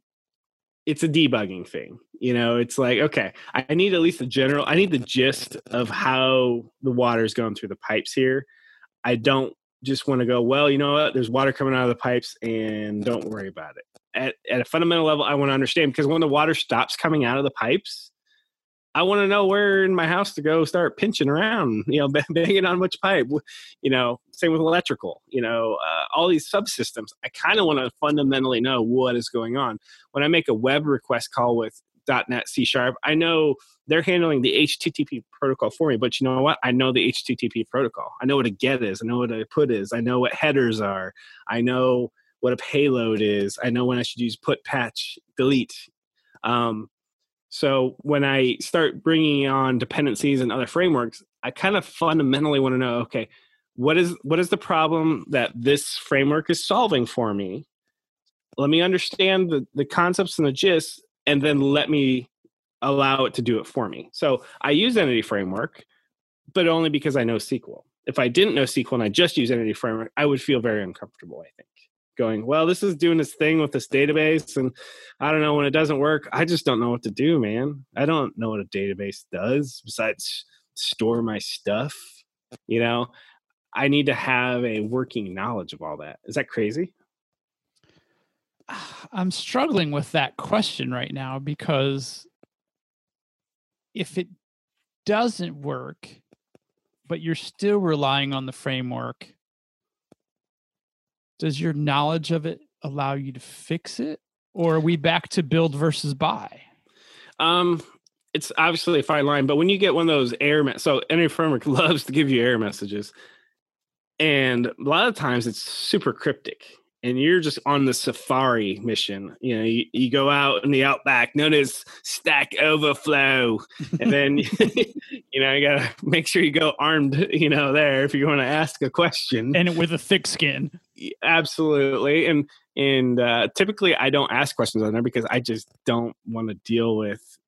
it's a debugging thing. You know, it's like okay, I need at least a general. I need the gist of how the water's going through the pipes here. I don't just want to go. Well, you know what? There's water coming out of the pipes, and don't worry about it. At at a fundamental level, I want to understand because when the water stops coming out of the pipes, I want to know where in my house to go start pinching around, you know, banging on which pipe. You know, same with electrical. You know, uh, all these subsystems. I kind of want to fundamentally know what is going on. When I make a web request call with .NET C Sharp, I know they're handling the HTTP protocol for me. But you know what? I know the HTTP protocol. I know what a GET is. I know what a PUT is. I know what headers are. I know what a payload is. I know when I should use put, patch, delete. Um, so when I start bringing on dependencies and other frameworks, I kind of fundamentally want to know, okay, what is what is the problem that this framework is solving for me? Let me understand the, the concepts and the gist, and then let me allow it to do it for me. So I use Entity Framework, but only because I know SQL. If I didn't know SQL and I just use Entity Framework, I would feel very uncomfortable, I think. Going, well, this is doing this thing with this database, and I don't know when it doesn't work. I just don't know what to do, man. I don't know what a database does besides store my stuff. You know, I need to have a working knowledge of all that. Is that crazy? I'm struggling with that question right now because if it doesn't work, but you're still relying on the framework, does your knowledge of it allow you to fix it? Or are we back to build versus buy? Um, it's obviously a fine line, but when you get one of those error, me- so any framework loves to give you error messages, and a lot of times it's super cryptic, and you're just on the safari mission. You know, you, you go out in the outback, notice Stack Overflow, and then you know you gotta make sure you go armed. You know, there if you want to ask a question. And with a thick skin. absolutely and and uh, typically i don't ask questions on there because i just don't want to deal with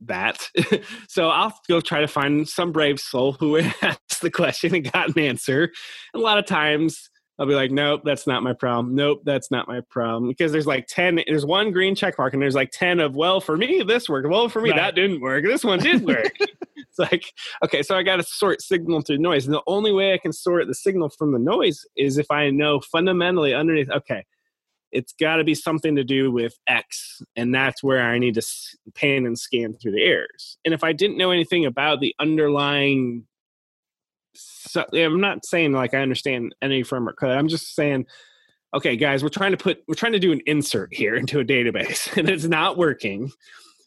that so i'll go try to find some brave soul who asked the question and got an answer And a lot of times i'll be like nope that's not my problem. Nope that's not my problem. Because there's like 10 there's one green check mark and there's like 10 of well for me this worked. Well for me Right. that didn't work. This one did work. It's like okay so i got to sort signal through noise. And the only way i can sort the signal from the noise is if i know fundamentally underneath okay it's got to be something to do with x and that's where i need to pan and scan through the errors. And if i didn't know anything about the underlying so, i'm not saying like i understand any framework code i'm just saying okay guys we're trying to put we're trying to do an insert here into a database and it's not working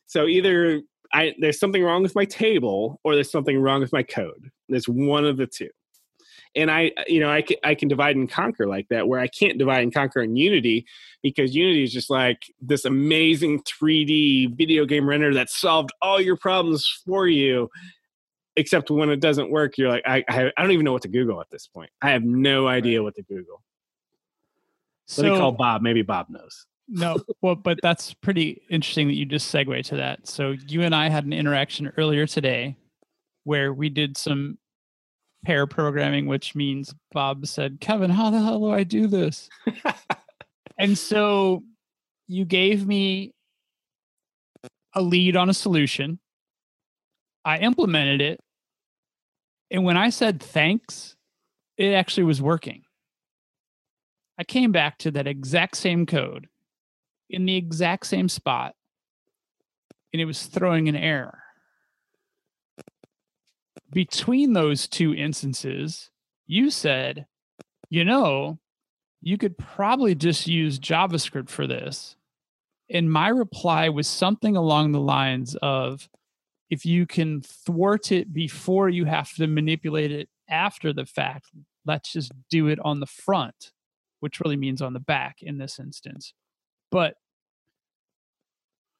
so either I, there's something wrong with my table or there's something wrong with my code. There's one of the two. And I, you know, I can, I can divide and conquer like that, where I can't divide and conquer in Unity because Unity is just like this amazing 3D video game render that solved all your problems for you. Except when it doesn't work, you're like, I, I, I don't even know what to Google at this point. I have no idea what to Google. Let me call Bob. Maybe Bob knows. no, well, but that's pretty interesting that you just segue to that. So you and I had an interaction earlier today where we did some pair programming, which means Bob said, Kevin, how the hell do I do this? and so you gave me a lead on a solution. I implemented it. And when I said thanks, it actually was working. I came back to that exact same code in the exact same spot, and it was throwing an error. Between those two instances, you said, you know, you could probably just use JavaScript for this. And my reply was something along the lines of if you can thwart it before you have to manipulate it after the fact, let's just do it on the front, which really means on the back in this instance. But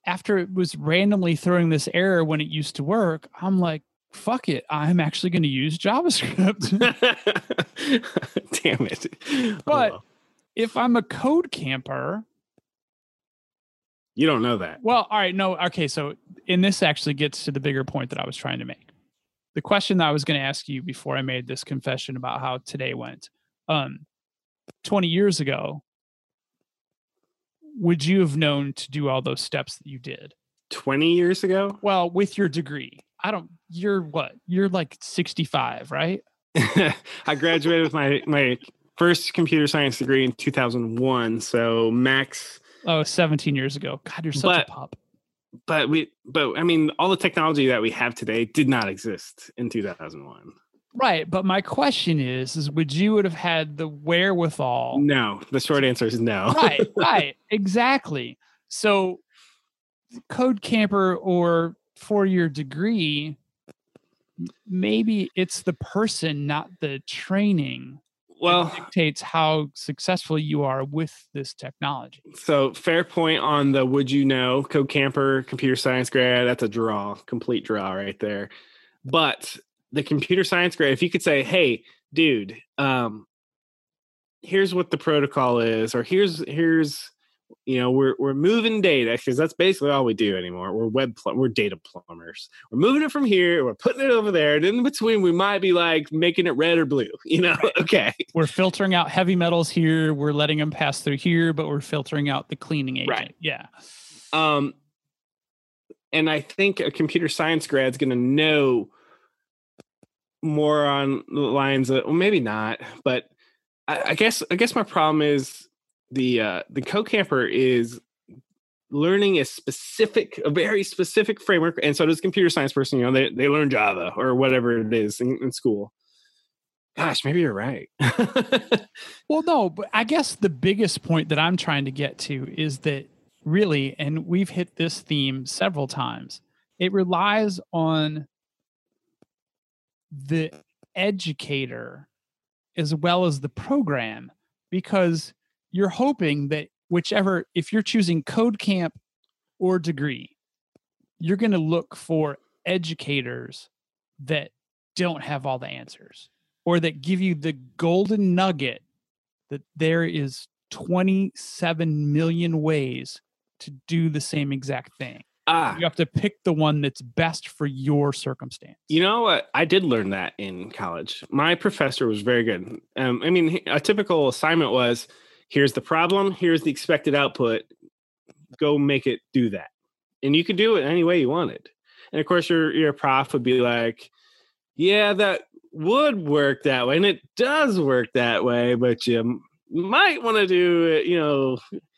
after it was randomly throwing this error when it used to work, I'm like, fuck it. I'm actually going to use JavaScript. Damn it. Oh, but oh. if I'm a code camper, you don't know that. Well, all right. No. Okay. So, and this actually gets to the bigger point that I was trying to make. The question that I was going to ask you before I made this confession about how today went. Um, 20 years ago, would you have known to do all those steps that you did? 20 years ago? Well, with your degree. I don't you're what? You're like 65, right? I graduated with my my first computer science degree in 2001, so max Oh, 17 years ago. God, you're such but, a pup. But we but I mean all the technology that we have today did not exist in 2001. Right, but my question is is would you would have had the wherewithal? No, the short answer is no. right, right. Exactly. So code camper or four year degree, maybe it's the person, not the training. Well, dictates how successful you are with this technology. So, fair point on the would you know code camper, computer science grad. That's a draw, complete draw right there. But the computer science grad, if you could say, "Hey, dude, um, here's what the protocol is," or "Here's here's you know we're we're moving data because that's basically all we do anymore. We're web we're data plumbers. We're moving it from here we're putting it over there and in between we might be like making it red or blue you know? Right. okay. We're filtering out heavy metals here we're letting them pass through here but we're filtering out the cleaning agent. Right. Yeah. Um and i think a computer science grad's going to know more on the lines of well maybe not but I, I guess i guess my problem is the uh, the co-camper is learning a specific, a very specific framework, and so does computer science person. You know, they they learn Java or whatever it is in, in school. Gosh, maybe you're right. well, no, but I guess the biggest point that I'm trying to get to is that really, and we've hit this theme several times. It relies on the educator as well as the program because you're hoping that whichever if you're choosing code camp or degree you're going to look for educators that don't have all the answers or that give you the golden nugget that there is 27 million ways to do the same exact thing. Ah. you have to pick the one that's best for your circumstance. You know what? I did learn that in college. My professor was very good. Um, i mean a typical assignment was here's the problem, here's the expected output. Go make it do that. And you could do it any way you wanted. And of course, your your prof would be like, "Yeah, that would work that way, and it does work that way, but you might want to do it. You know,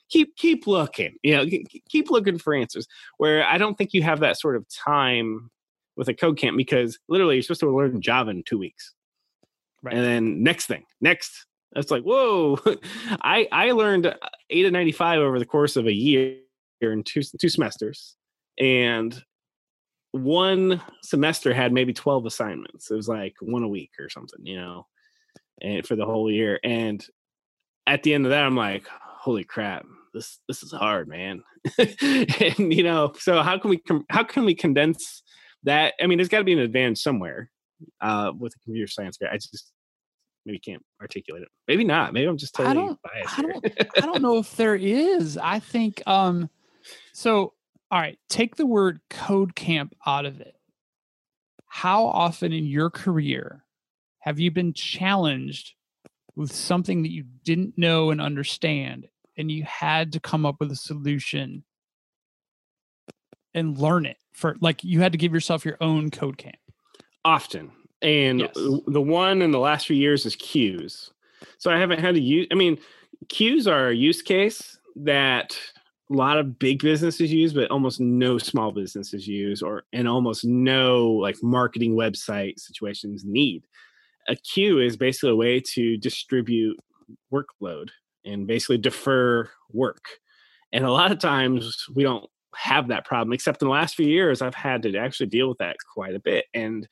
keep keep looking. You know, keep looking for answers." Where I don't think you have that sort of time with a code camp because literally you're supposed to learn Java in two weeks, right. and then next thing, next it's like, whoa! I I learned Ada ninety five over the course of a year in two two semesters, and one semester had maybe twelve assignments. It was like one a week or something, you know, and for the whole year. And at the end of that, I'm like, holy crap! This this is hard, man. and you know, so how can we how can we condense that I mean, there's got to be an advantage somewhere uh, with a computer science guy. I just maybe can't articulate it. Maybe not. Maybe I'm just totally I don't, biased. I don't, I don't know if there is. I think, um, so, all right, take the word code camp out of it. How often in your career have you been challenged with something that you didn't know and understand, and you had to come up with a solution and learn it for like you had to give yourself your own code camp? often and Yes. the one in the last few years is queues. So i haven't had to use i mean queues are a use case that a lot of big businesses use but almost no small businesses use or and almost no like marketing website situations need. A queue is basically a way to distribute workload and basically defer work. And a lot of times we don't have that problem except in the last few years i've had to actually deal with that quite a bit. And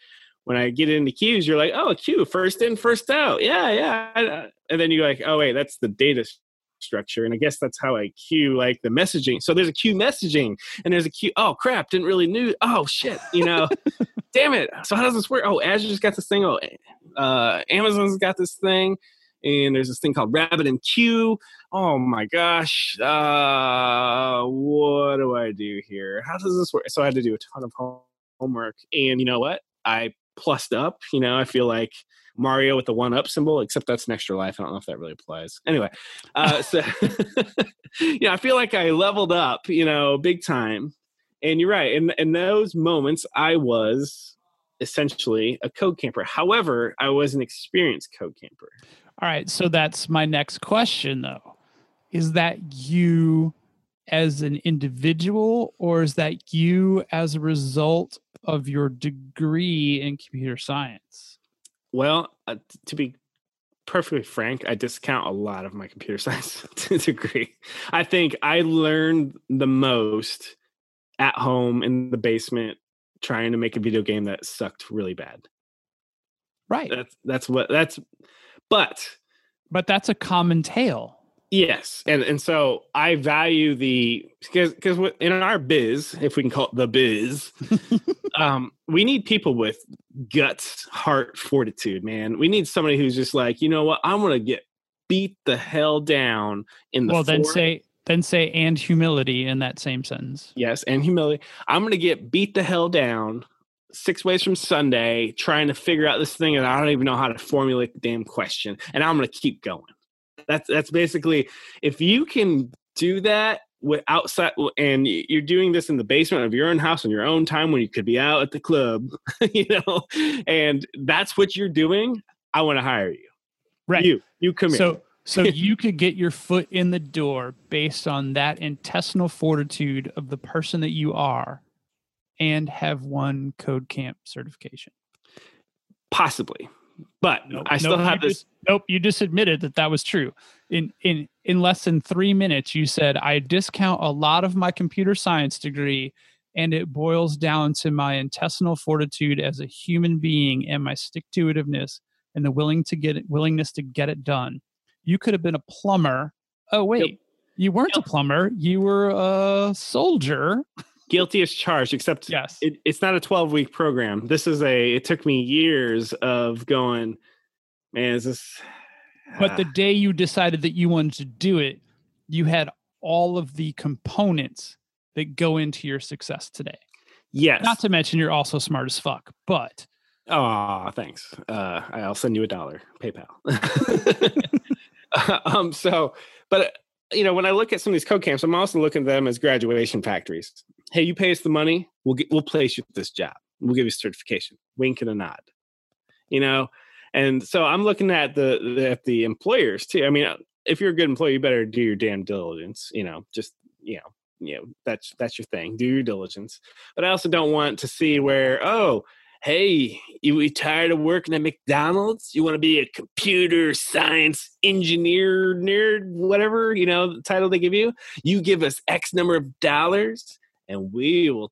when I get into queues, you're like, oh, a queue, first in, first out. Yeah, yeah. And then you're like, oh, wait, that's the data structure. And I guess that's how I queue like the messaging. So there's a queue messaging and there's a queue. Oh, crap, didn't really knew. Oh, shit, you know, damn it. So how does this work? Oh, Azure's got this thing. Oh, uh, Amazon's got this thing. And there's this thing called RabbitMQ. Oh my gosh. Uh, what do I do here? How does this work? So I had to do a ton of homework. And you know what? I plussed up. You know, I feel like Mario with the one up symbol, except that's an extra life. I don't know if that really applies. Anyway, uh, so yeah, I feel like I leveled up, you know, big time. And you're right. In in those moments, I was essentially a code camper. However, I was an experienced code camper. All right. So that's my next question, though. Is that you as an individual, or is that you as a result of your degree in computer science? Well, uh, to be perfectly frank, I discount a lot of my computer science degree. I think I learned the most at home in the basement trying to make a video game that sucked really bad. Right. That's that's what that's but But that's a common tale. Yes, and and so I value the because because in our biz, if we can call it the biz, um, we need people with guts, heart, fortitude. Man, we need somebody who's just like, you know what, I'm gonna get beat the hell down in the. Well, then say then say and humility in that same sentence. yes, and humility. I'm gonna get beat the hell down six ways from Sunday, trying to figure out this thing, and I don't even know how to formulate the damn question, and I'm gonna keep going. That's that's basically if you can do that with outside, and you're doing this in the basement of your own house on your own time when you could be out at the club, you know, and that's what you're doing. I want to hire you. Right. You, you come here. So so you could get your foot in the door based on that intestinal fortitude of the person that you are and have one code camp certification. Possibly, but Nope, I still nope, have this. just- nope, you just admitted that that was true. In in in less than 3 minutes you said I discount a lot of my computer science degree and it boils down to my intestinal fortitude as a human being and my stick to itiveness and the willing to get it, willingness to get it done. You could have been a plumber. Oh wait, you weren't a plumber. You were a soldier. guilty as charged, except Yes. it, it's not a 12 week program. This is a, it took me years of going, man, is this. But the day you decided that you wanted to do it, you had all of the components that go into your success today. yes. Not to mention you're also smart as fuck. But Oh, thanks. Uh, I'll send you a dollar, PayPal. um, so, but you know, when I look at some of these code camps, I'm also looking at them as graduation factories. Hey, you pay us the money, we'll get, we'll place you this job. We'll give you certification. Wink and a nod. You know, and so I'm looking at the, the at the employers too. I mean, uh, if you're a good employee, you better do your damn diligence. You know, just you know, you know that's that's your thing. Do your diligence. But I also don't want to see where oh hey, you tired of working at McDonald's? You want to be a computer science engineer nerd, whatever, you know, the title they give you? You give us X number of dollars and we will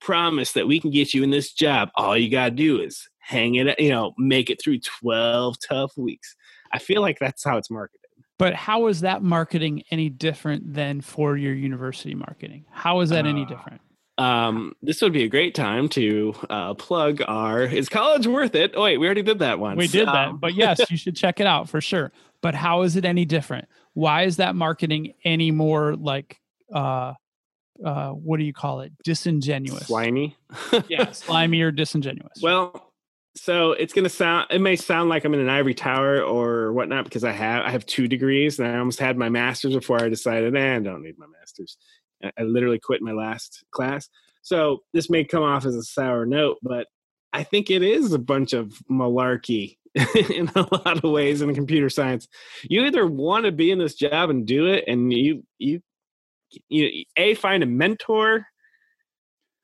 promise that we can get you in this job. All you got to do is hang it, you know, make it through 12 tough weeks. I feel like that's how it's marketed. but how is that marketing any different than for your university marketing? How is that any Uh, different? Um, this would be a great time to uh, plug our is college worth it oh wait we already did that one. We did that, Um, but yes, you should check it out for sure. But how is it any different? Why is that marketing any more like uh uh what do you call it? Disingenuous. slimy Yeah, slimy or disingenuous. well so it's gonna sound it may sound like i'm in an ivory tower or whatnot because i have i have two degrees and i almost had my master's before i decided eh, i don't need my master's I- literally quit my last class. So this may come off as a sour note but i think it is a bunch of malarkey in a lot of ways in computer science. You either want to be in this job and do it and you you you a find a mentor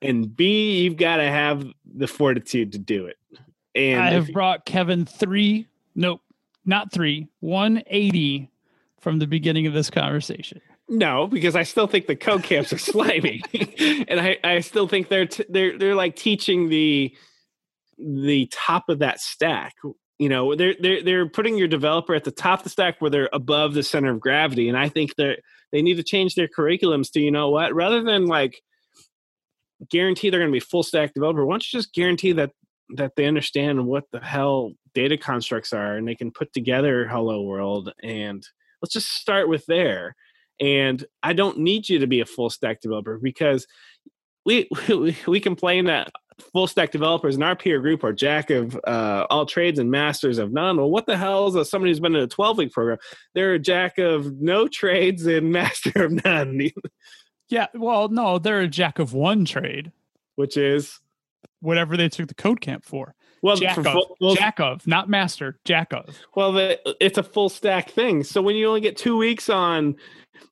and b you've got to have the fortitude to do it. And I have brought Kevin three, nope, not three, 180 from the beginning of this conversation. No, because I still think the code camps are slimy, and I, I still think they're t- they're they're like teaching the the top of that stack. You know, they're they're they're putting your developer at the top of the stack where they're above the center of gravity, and I think that they need to change their curriculums to you know what, rather than like guarantee they're going to be full stack developer. Why don't you just guarantee that that they understand what the hell data constructs are and they can put together Hello World and let's just start with there and I don't need you to be a full stack developer because we we, we complain that full stack developers in our peer group are jack of uh, all trades and masters of none. Well, what the hell is a, somebody who's been in a 12 week program? They're a jack of no trades and master of none, Yeah, well, no, they're a jack of one trade, which is whatever they took the code camp for. well, Jack for of, well, jack of, not master, jack of. Well, the, it's a full stack thing. So when you only get two weeks on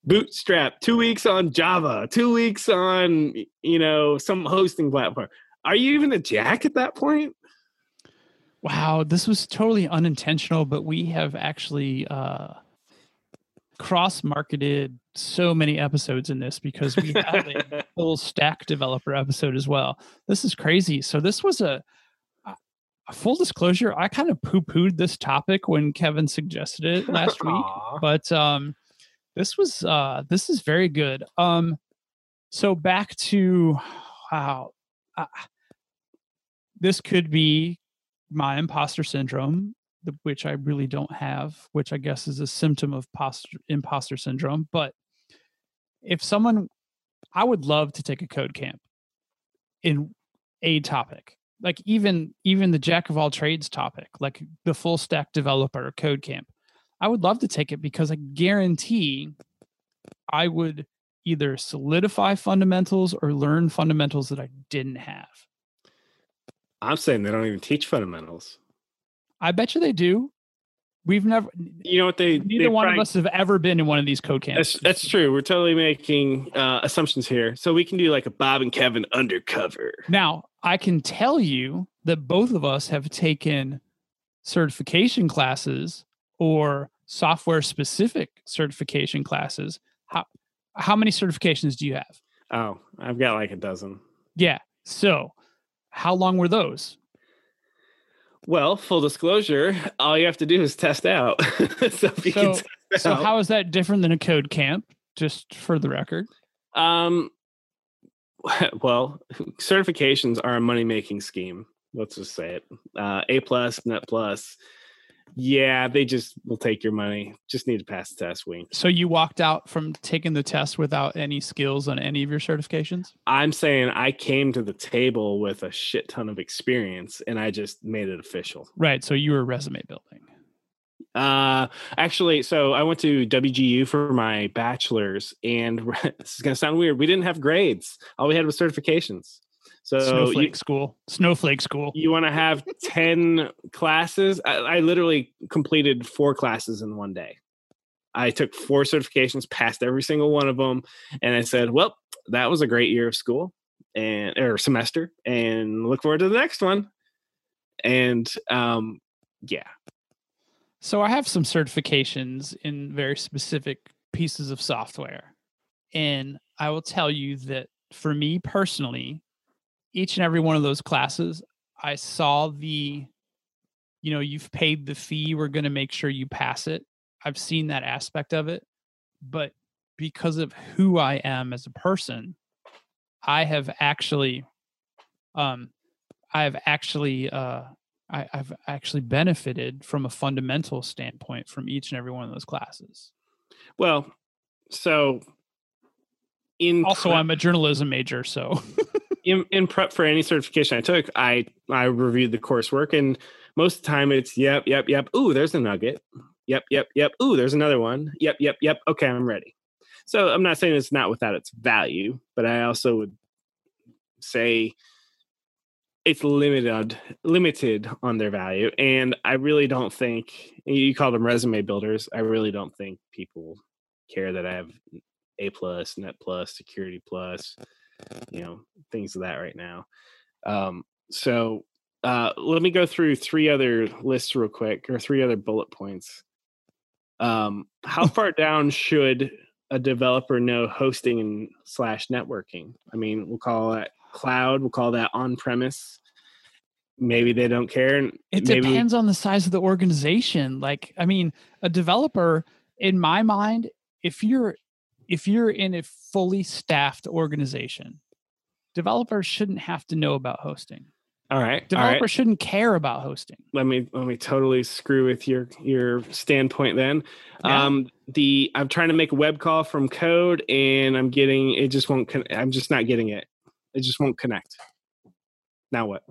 Bootstrap, two weeks on Java, two weeks on you know some hosting platform, are you even a jack at that point? Wow, this was totally unintentional, but we have actually uh, cross marketed so many episodes in this because we have a full stack developer episode as well. This is crazy. So this was a, full disclosure. I kind of poo pooed this topic when Kevin suggested it last week, but um, this was uh, this is very good. Um, so back to wow, uh, this could be my imposter syndrome, which I really don't have, which I guess is a symptom of posture, imposter syndrome. But if someone, I would love to take a code camp in a topic, like even even the jack of all trades topic, like the full stack developer code camp. I would love to take it because I guarantee I would either solidify fundamentals or learn fundamentals that I didn't have. I'm saying they don't even teach fundamentals. I bet you they do. We've never, You know what they? neither they one probably- of us have ever been in one of these code camps. That's that's true. We're totally making uh, assumptions here. So we can do like a Bob and Kevin undercover. Now, I can tell you that both of us have taken certification classes or software specific certification classes. How how many certifications do you have? Oh, I've got like a dozen. Yeah. So, how long were those? Well, full disclosure, all you have to do is test out. so if you can So- test So, out- how is that different than a code camp? Just for the record. Um, well, certifications are a money making scheme. Let's just say it. Uh, a plus, net plus. Yeah, they just will take your money. Just need to pass the test. So you walked out from taking the test without any skills on any of your certifications? I'm saying I came to the table with a shit ton of experience, and I just made it official. Right. So you were resume building. Uh, actually, so I went to WGU for my bachelor's, and this is gonna sound weird. We didn't have grades. All we had was certifications. So you, Snowflake school. Snowflake school. you want to have 10 classes I, I literally completed four classes in one day i took four certifications passed every single one of them and i said well that was a great year of school and or semester and look forward to the next one and um yeah So I have some certifications in very specific pieces of software. And I will tell you that for me personally, each and every one of those classes, I saw the, you know, you've paid the fee, we're going to make sure you pass it. I've seen that aspect of it. But because of who I am as a person, I have actually, um, I've actually, uh, I, I've actually benefited from a fundamental standpoint from each and every one of those classes. Well, so in Also, prep- I'm a journalism major, so in, in prep for any certification I took, I I reviewed the coursework, and most of the time it's yep, yep, yep. Ooh, there's a nugget. Yep, yep, yep. Ooh, there's another one. Yep, yep, yep. Okay, I'm ready. So I'm not saying it's not without its value, but I also would say it's limited limited on their value and i really don't think you call them resume builders i really don't think people care that i have a plus net plus security plus you know things of that right now. Um so uh let me go through three other lists real quick or three other bullet points. Um how far down should a developer know hosting and slash networking? I mean we'll call that cloud we'll call that on premise maybe they don't care it maybe depends on the size of the organization. Like, I mean, a developer, in my mind, if you're if you're in a fully staffed organization, developers shouldn't have to know about hosting. all right Developers right. Shouldn't care about hosting. let me let me totally screw with your your standpoint then. Yeah. um the i'm trying to make a web call from code and i'm getting it just won't con- i'm just not getting it. It just won't connect. Now what?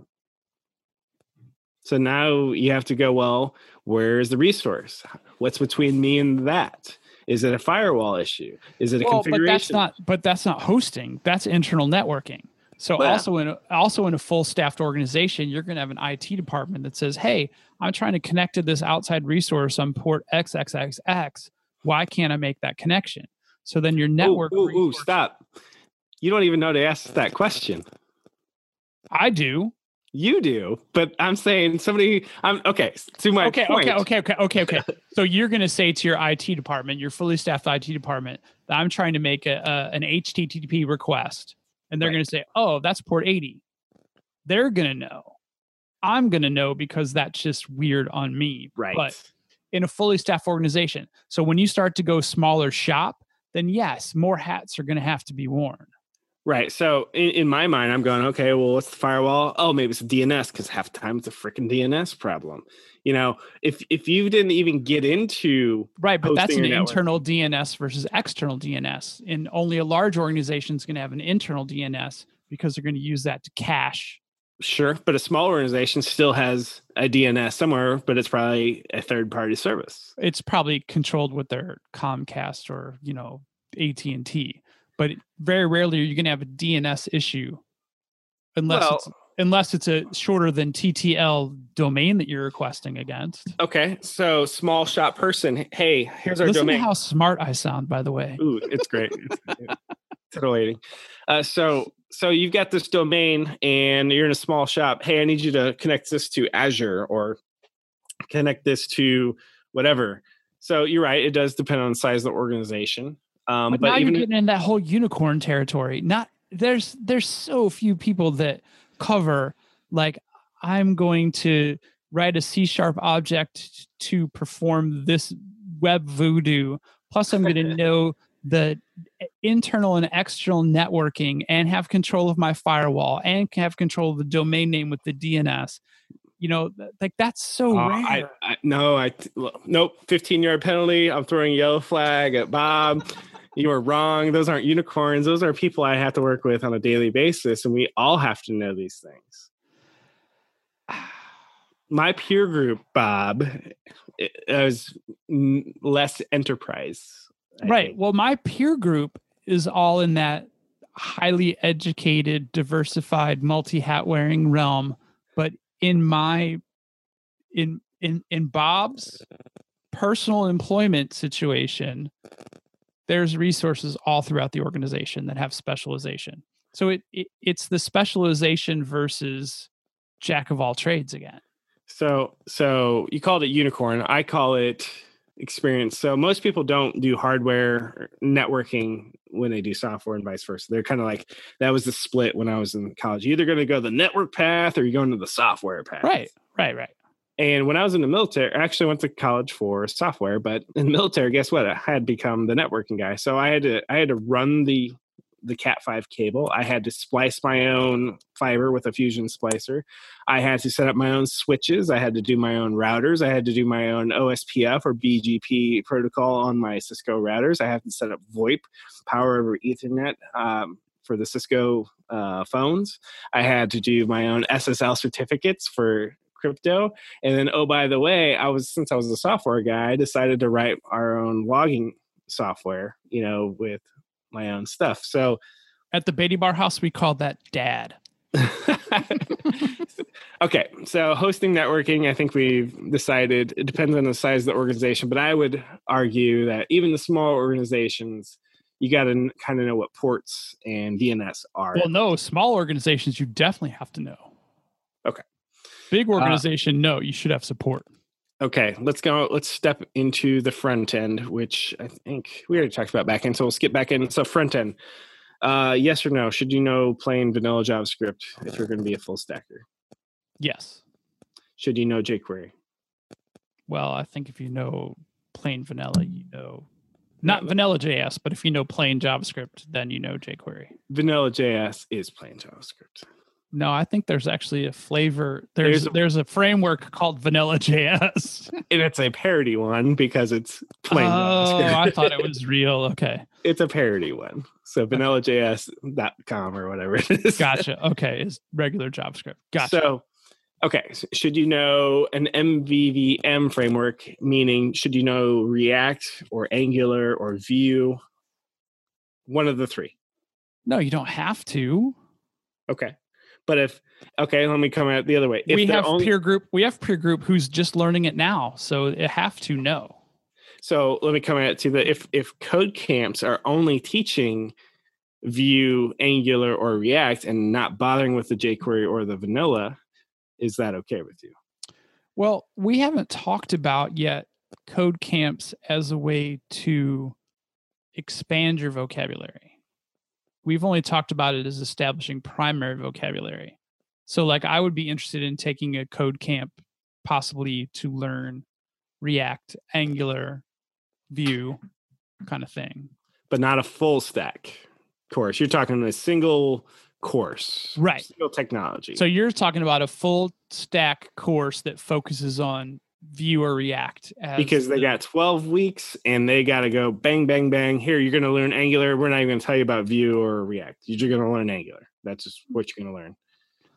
So now you have to go well where's the resource? What's between me and that is it a firewall issue is it a Well, but that's not but that's not hosting. That's internal networking. So Well- also in a, also in a full staffed organization, you're going to have an IT department that says, "Hey, I'm trying to connect to this outside resource on port XXXX. Why can't I make that connection?" So then your Ooh, network. ooh, ooh, resource- stop you don't even know to ask that question I do. You do, but I'm saying somebody. I'm okay. To my okay, point, okay, okay, okay, okay, okay. so you're going to say to your IT department, your fully staffed IT department, that I'm trying to make a, a an HTTP request, and they're Right. going to say, "Oh, that's port 80." They're going to know. I'm going to know because that's just weird on me. right? But in a fully staffed organization, so when you start to go smaller shop, then yes, more hats are going to have to be worn. Right. So in, in my mind, I'm going, okay. Well, what's the firewall? Oh, maybe it's a DNS because half the time it's a freaking DNS problem. You know, if if you didn't even get into Right, but that's an network. internal DNS versus external DNS. And only a large organization is going to have an internal DNS because they're going to use that to cache. sure, but a small organization still has a DNS somewhere, but it's probably a third party service. It's probably controlled with their Comcast or you know AT and T. But very rarely are you going to have a DNS issue, unless Well- it's unless it's a shorter than TTL domain that you're requesting against. Okay, so small shop person. Hey, here's our Listen domain. to how smart I sound, by the way. Ooh, it's great. It's, it's titillating. Uh, so, so you've got this domain, and you're in a small shop. Hey, I need you to connect this to Azure or connect this to whatever. So you're right. It does depend on the size of the organization. Um, but, but, now even you're getting in that whole unicorn territory. Not there's there's so few people that cover like I'm going to write a C sharp object to perform this web voodoo. Plus, I'm going to know the internal and external networking and have control of my firewall and have control of the domain name with the DNS. You know, like that's so Uh, rare. I, I no, I nope. 15 yard penalty. I'm throwing a yellow flag at Bob. You are wrong. Those aren't unicorns. Those are people I have to work with on a daily basis, and we all have to know these things. My peer group, Bob, i- uh, is less enterprise. I right. think. Well, my peer group is all in that highly educated, diversified, multi-hat wearing realm. But in my in in in Bob's personal employment situation, there's resources all throughout the organization that have specialization. So it, it it's the specialization versus jack of all trades again. So, so you called it unicorn. I call it experience. So most people don't do hardware networking when they do software and vice versa. They're kind of like that was the split when I was in college. You're either going to go the network path or you're going to the software path. Right. Right. Right. And when I was in the military, I actually went to college for software, but in the military, guess what? I had become the networking guy. So I had to I had to run the the Cat 5 cable. I had to splice my own fiber with a Fusion splicer. I had to set up my own switches. I had to do my own routers. I had to do my own OSPF or BGP protocol on my Cisco routers. I had to set up VoIP, power over Ethernet. Um, for the Cisco uh, phones, I had to do my own SSL certificates for crypto. And then, oh, by the way, I was since I was a software guy, I decided to write our own logging software, you know, with my own stuff. So at the Beatty Bar House, we called that dad. okay, so hosting networking, I think we've decided it depends on the size of the organization, but I would argue that even the small organizations, you got to kind of know what ports and DNS are. Well, no, small organizations, you definitely have to know. Big uh, organization, uh, no, you should have support. Okay, let's go. Let's step into the front end, which I think we already talked about back end. So we'll skip back in. So front end, uh, yes or no? Should you know plain vanilla JavaScript if you're going to be a full stacker? Yes. Should you know jQuery? Well, I think if you know plain vanilla, you know not vanilla JS, but if you know plain JavaScript, then you know jQuery. Vanilla JS is plain JavaScript. No, I think there's actually a flavor. There's there's a, there's a framework called Vanilla JS. and it's a parody one because it's plain. Oh, I thought it was real. Okay. It's a parody one. So vanillajs.com or whatever it is. Gotcha. Okay. Is regular JavaScript. Gotcha. So okay. So should you know an MVVM framework, meaning should you know React or Angular or Vue? One of the three. No, you don't have to. Okay. But if okay, let me come at the other way. If we have only, peer group. We have peer group who's just learning it now, so they have to know. So let me come at to the if if code camps are only teaching Vue, Angular, or React and not bothering with the jQuery or the vanilla, is that okay with you? Well, we haven't talked about yet code camps as a way to expand your vocabulary we've only talked about it as establishing primary vocabulary. So, like, I would be interested in taking a code camp possibly to learn React, Angular, Vue kind of thing. But not a full stack course. You're talking a single course, right? Single technology. So, you're talking about a full stack course that focuses on Vue or React because they the, got 12 weeks and they got to go bang, bang, bang. Here, you're going to learn Angular. We're not even going to tell you about Vue or React. You're going to learn Angular. That's just what you're going to learn.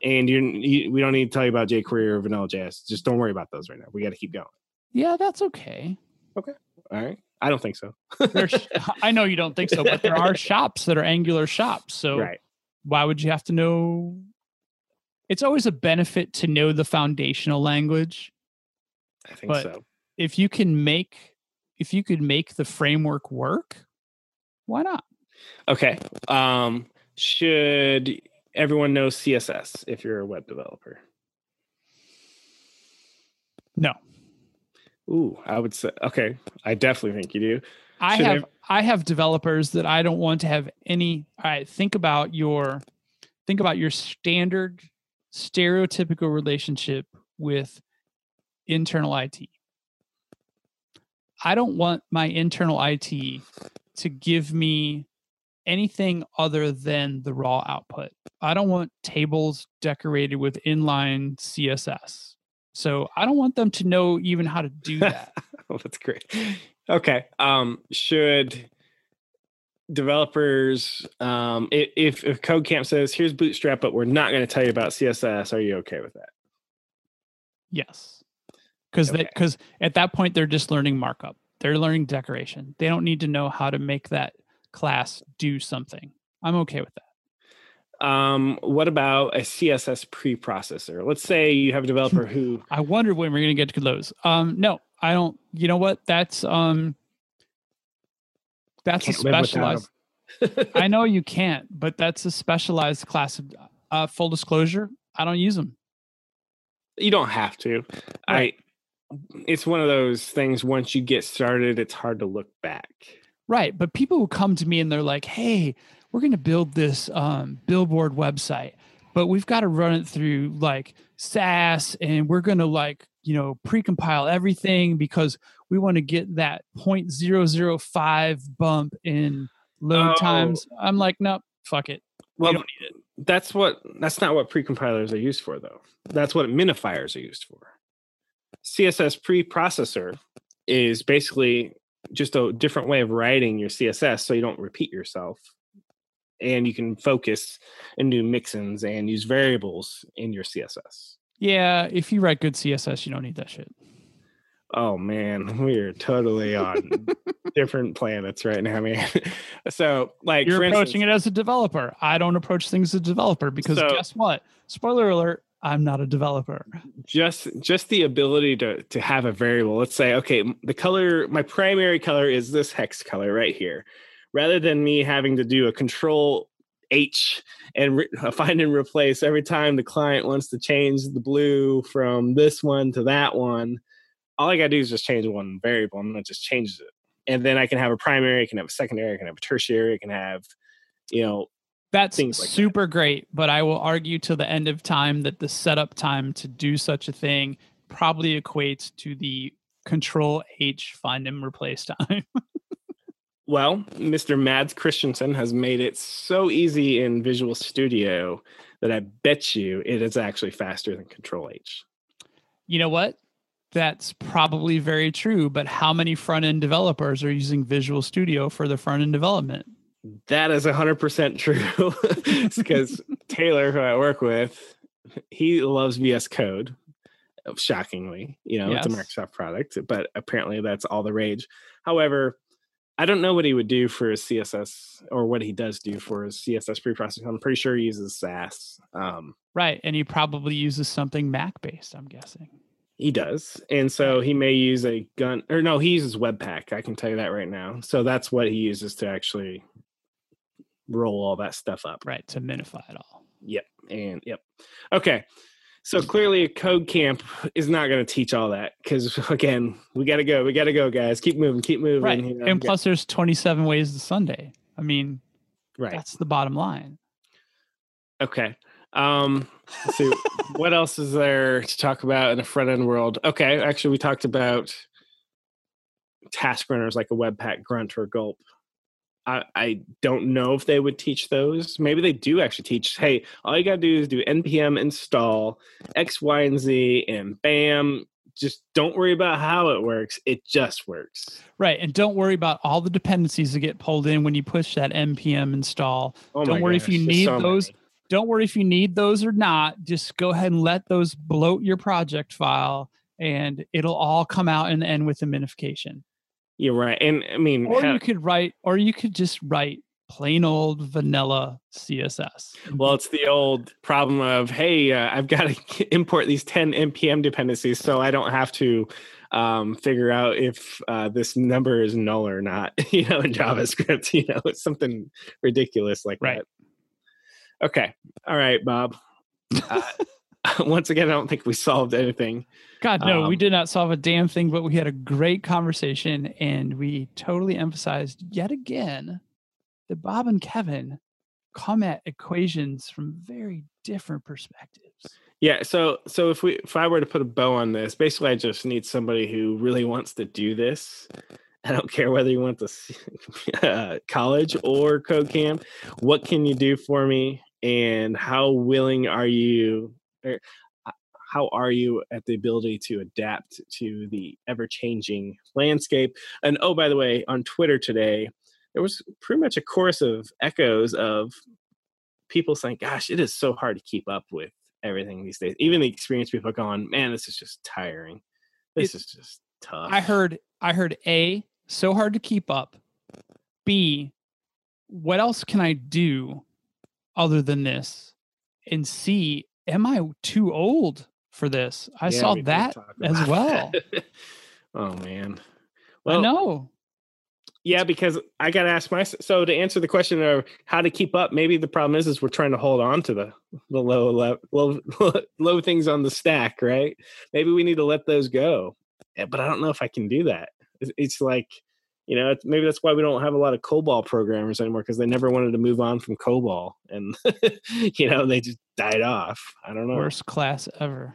And you're, you, we don't need to tell you about jQuery or Vanilla JS. Just don't worry about those right now. We got to keep going. Yeah, that's okay. Okay. All right. I don't think so. I know you don't think so, but there are shops that are Angular shops. So right. why would you have to know? It's always a benefit to know the foundational language I think but so. If you can make if you could make the framework work, why not? Okay. Um should everyone know CSS if you're a web developer? No. Ooh, I would say okay. I definitely think you do. I have I, I have developers that I don't want to have any all right, think about your think about your standard stereotypical relationship with internal IT. I don't want my internal IT to give me anything other than the raw output. I don't want tables decorated with inline CSS. So I don't want them to know even how to do that. well, that's great. Okay. Um, should developers um, if if code camp says here's bootstrap but we're not going to tell you about css are you okay with that yes because okay. because at that point they're just learning markup. They're learning decoration. They don't need to know how to make that class do something. I'm okay with that. Um, what about a css preprocessor? Let's say you have a developer who i wonder when we're going to get to those. Um, no i don't you know what? That's um that's a specialized i know you can't but that's a specialized class of uh, full disclosure. I don't use them you don't have to. Right. It's one of those things once you get started it's hard to look back right but people will come to me and they're like hey we're going to build this um, billboard website but we've got to run it through like Sass and we're going to like you know precompile everything because we want to get that 0.005 bump in load oh. times i'm like no fuck it. Well, that's what that's not what precompilers are used for, though. That's what minifiers are used for. CSS preprocessor is basically just a different way of writing your CSS so you don't repeat yourself. And you can focus and do mixins and use variables in your CSS. Yeah, if you write good CSS, you don't need that shit. Oh man, we're totally on different planets right now, man. so, like, you're approaching instance, it as a developer. I don't approach things as a developer because So- guess what? Spoiler alert: I'm not a developer. just just the ability to to have a variable. Let's say, okay, the color, my primary color is this hex color right here, rather than me having to do a control H and re- find and replace every time the client wants to change the blue from this one to that one. All I gotta do is just change one variable, and it just changes it. And then I can have a primary, I can have a secondary, I can have a tertiary, I can have, you know, That's like that. super great, but I will argue till the end of time that the setup time to do such a thing probably equates to the Control H find and replace time. Well, Mr. Mads Christensen has made it so easy in Visual Studio that I bet you it is actually faster than Control H. you know what? That's probably very true, but how many front end developers are using Visual Studio for the front end development? That is 100% true. because Taylor, who I work with, he loves VS Code. Shockingly, you know, it's a Microsoft product, but apparently that's all the rage. However, I don't know what he would do for his CSS or what he does do for his CSS preprocessing. I'm pretty sure he uses Sass. Um, Right. And he probably uses something Mac based, I'm guessing. He does. And so he may use a gun or no, he uses Webpack. I can tell you that right now. So that's what he uses to actually roll all that stuff up. Right. To minify it all. Yep. And yep. Okay. So clearly a code camp is not going to teach all that because again, we got to go. We got to go, guys. Keep moving. Keep moving. Right. you know, and plus, there's 27 ways to Sunday. I mean, right. that's the bottom line. Okay. Um, let's see what else is there to talk about in the front end world? Okay, actually, we talked about task runners like a Webpack Grunt or Gulp. I, I don't know if they would teach those. Maybe they do actually teach. Hey, all you gotta do is do npm install X, Y, and Z, and bam. Just don't worry about how it works. It just works. Right. And don't worry about all the dependencies that get pulled in when you push that npm install. Oh Don't worry if you need so those. many. Don't worry if you need those or not. Just go ahead and let those bloat your project file and it'll all come out and end with a minification. You're right. And I mean, Or you could write, or you could just write plain old vanilla CSS. Well, it's the old problem of, hey, uh, I've got to import these 10 npm dependencies so I don't have to um, figure out if uh, this number is null or not, you know, in JavaScript. You know, it's something ridiculous like Right. that. Okay. All right, Bob. Uh, once again, I don't think we solved anything. God, no, we Um, did not solve a damn thing, but we had a great conversation and we totally emphasized yet again that Bob and Kevin come at equations from very different perspectives. Yeah, so so if we if I were to put a bow on this, basically I just need somebody who really wants to do this. I don't care whether you went to uh, college or code camp. What can you do for me, and how willing are you? Er, or how are you at the ability to adapt to the ever changing landscape? And oh, by the way, on Twitter today, there was pretty much a chorus of echoes of people saying, "Gosh, it is so hard to keep up with everything these days." Even the experienced people are going, "Man, this is just tiring. This is just tough." I heard I heard A, so hard to keep up. B, what else can I do other than this? And C, am I too old for this? I Yeah, saw we that as well. oh man. I know. Yeah, because I got to ask myself. So to answer the question of how to keep up, maybe the problem is is we're trying to hold on to the the low low low, low things on the stack, right? Maybe we need to let those go. Yeah, But I don't know if I can do that. It's like, you know, it's, maybe that's why we don't have a lot of COBOL programmers anymore because they never wanted to move on from COBOL, and you know they just died off. I don't know. Worst class ever.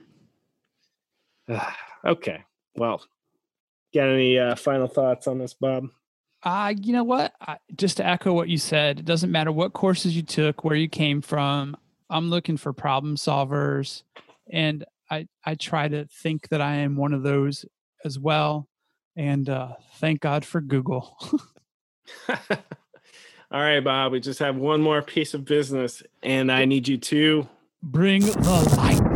okay, well, got any uh, final thoughts on this, Bob? Uh, you know what? I, just to echo what you said, it doesn't matter what courses you took, where you came from. I'm looking for problem solvers, and I I try to think that I am one of those as well. And uh, thank God for Google. All right, Bob. We just have one more piece of business, and I need you to bring the light.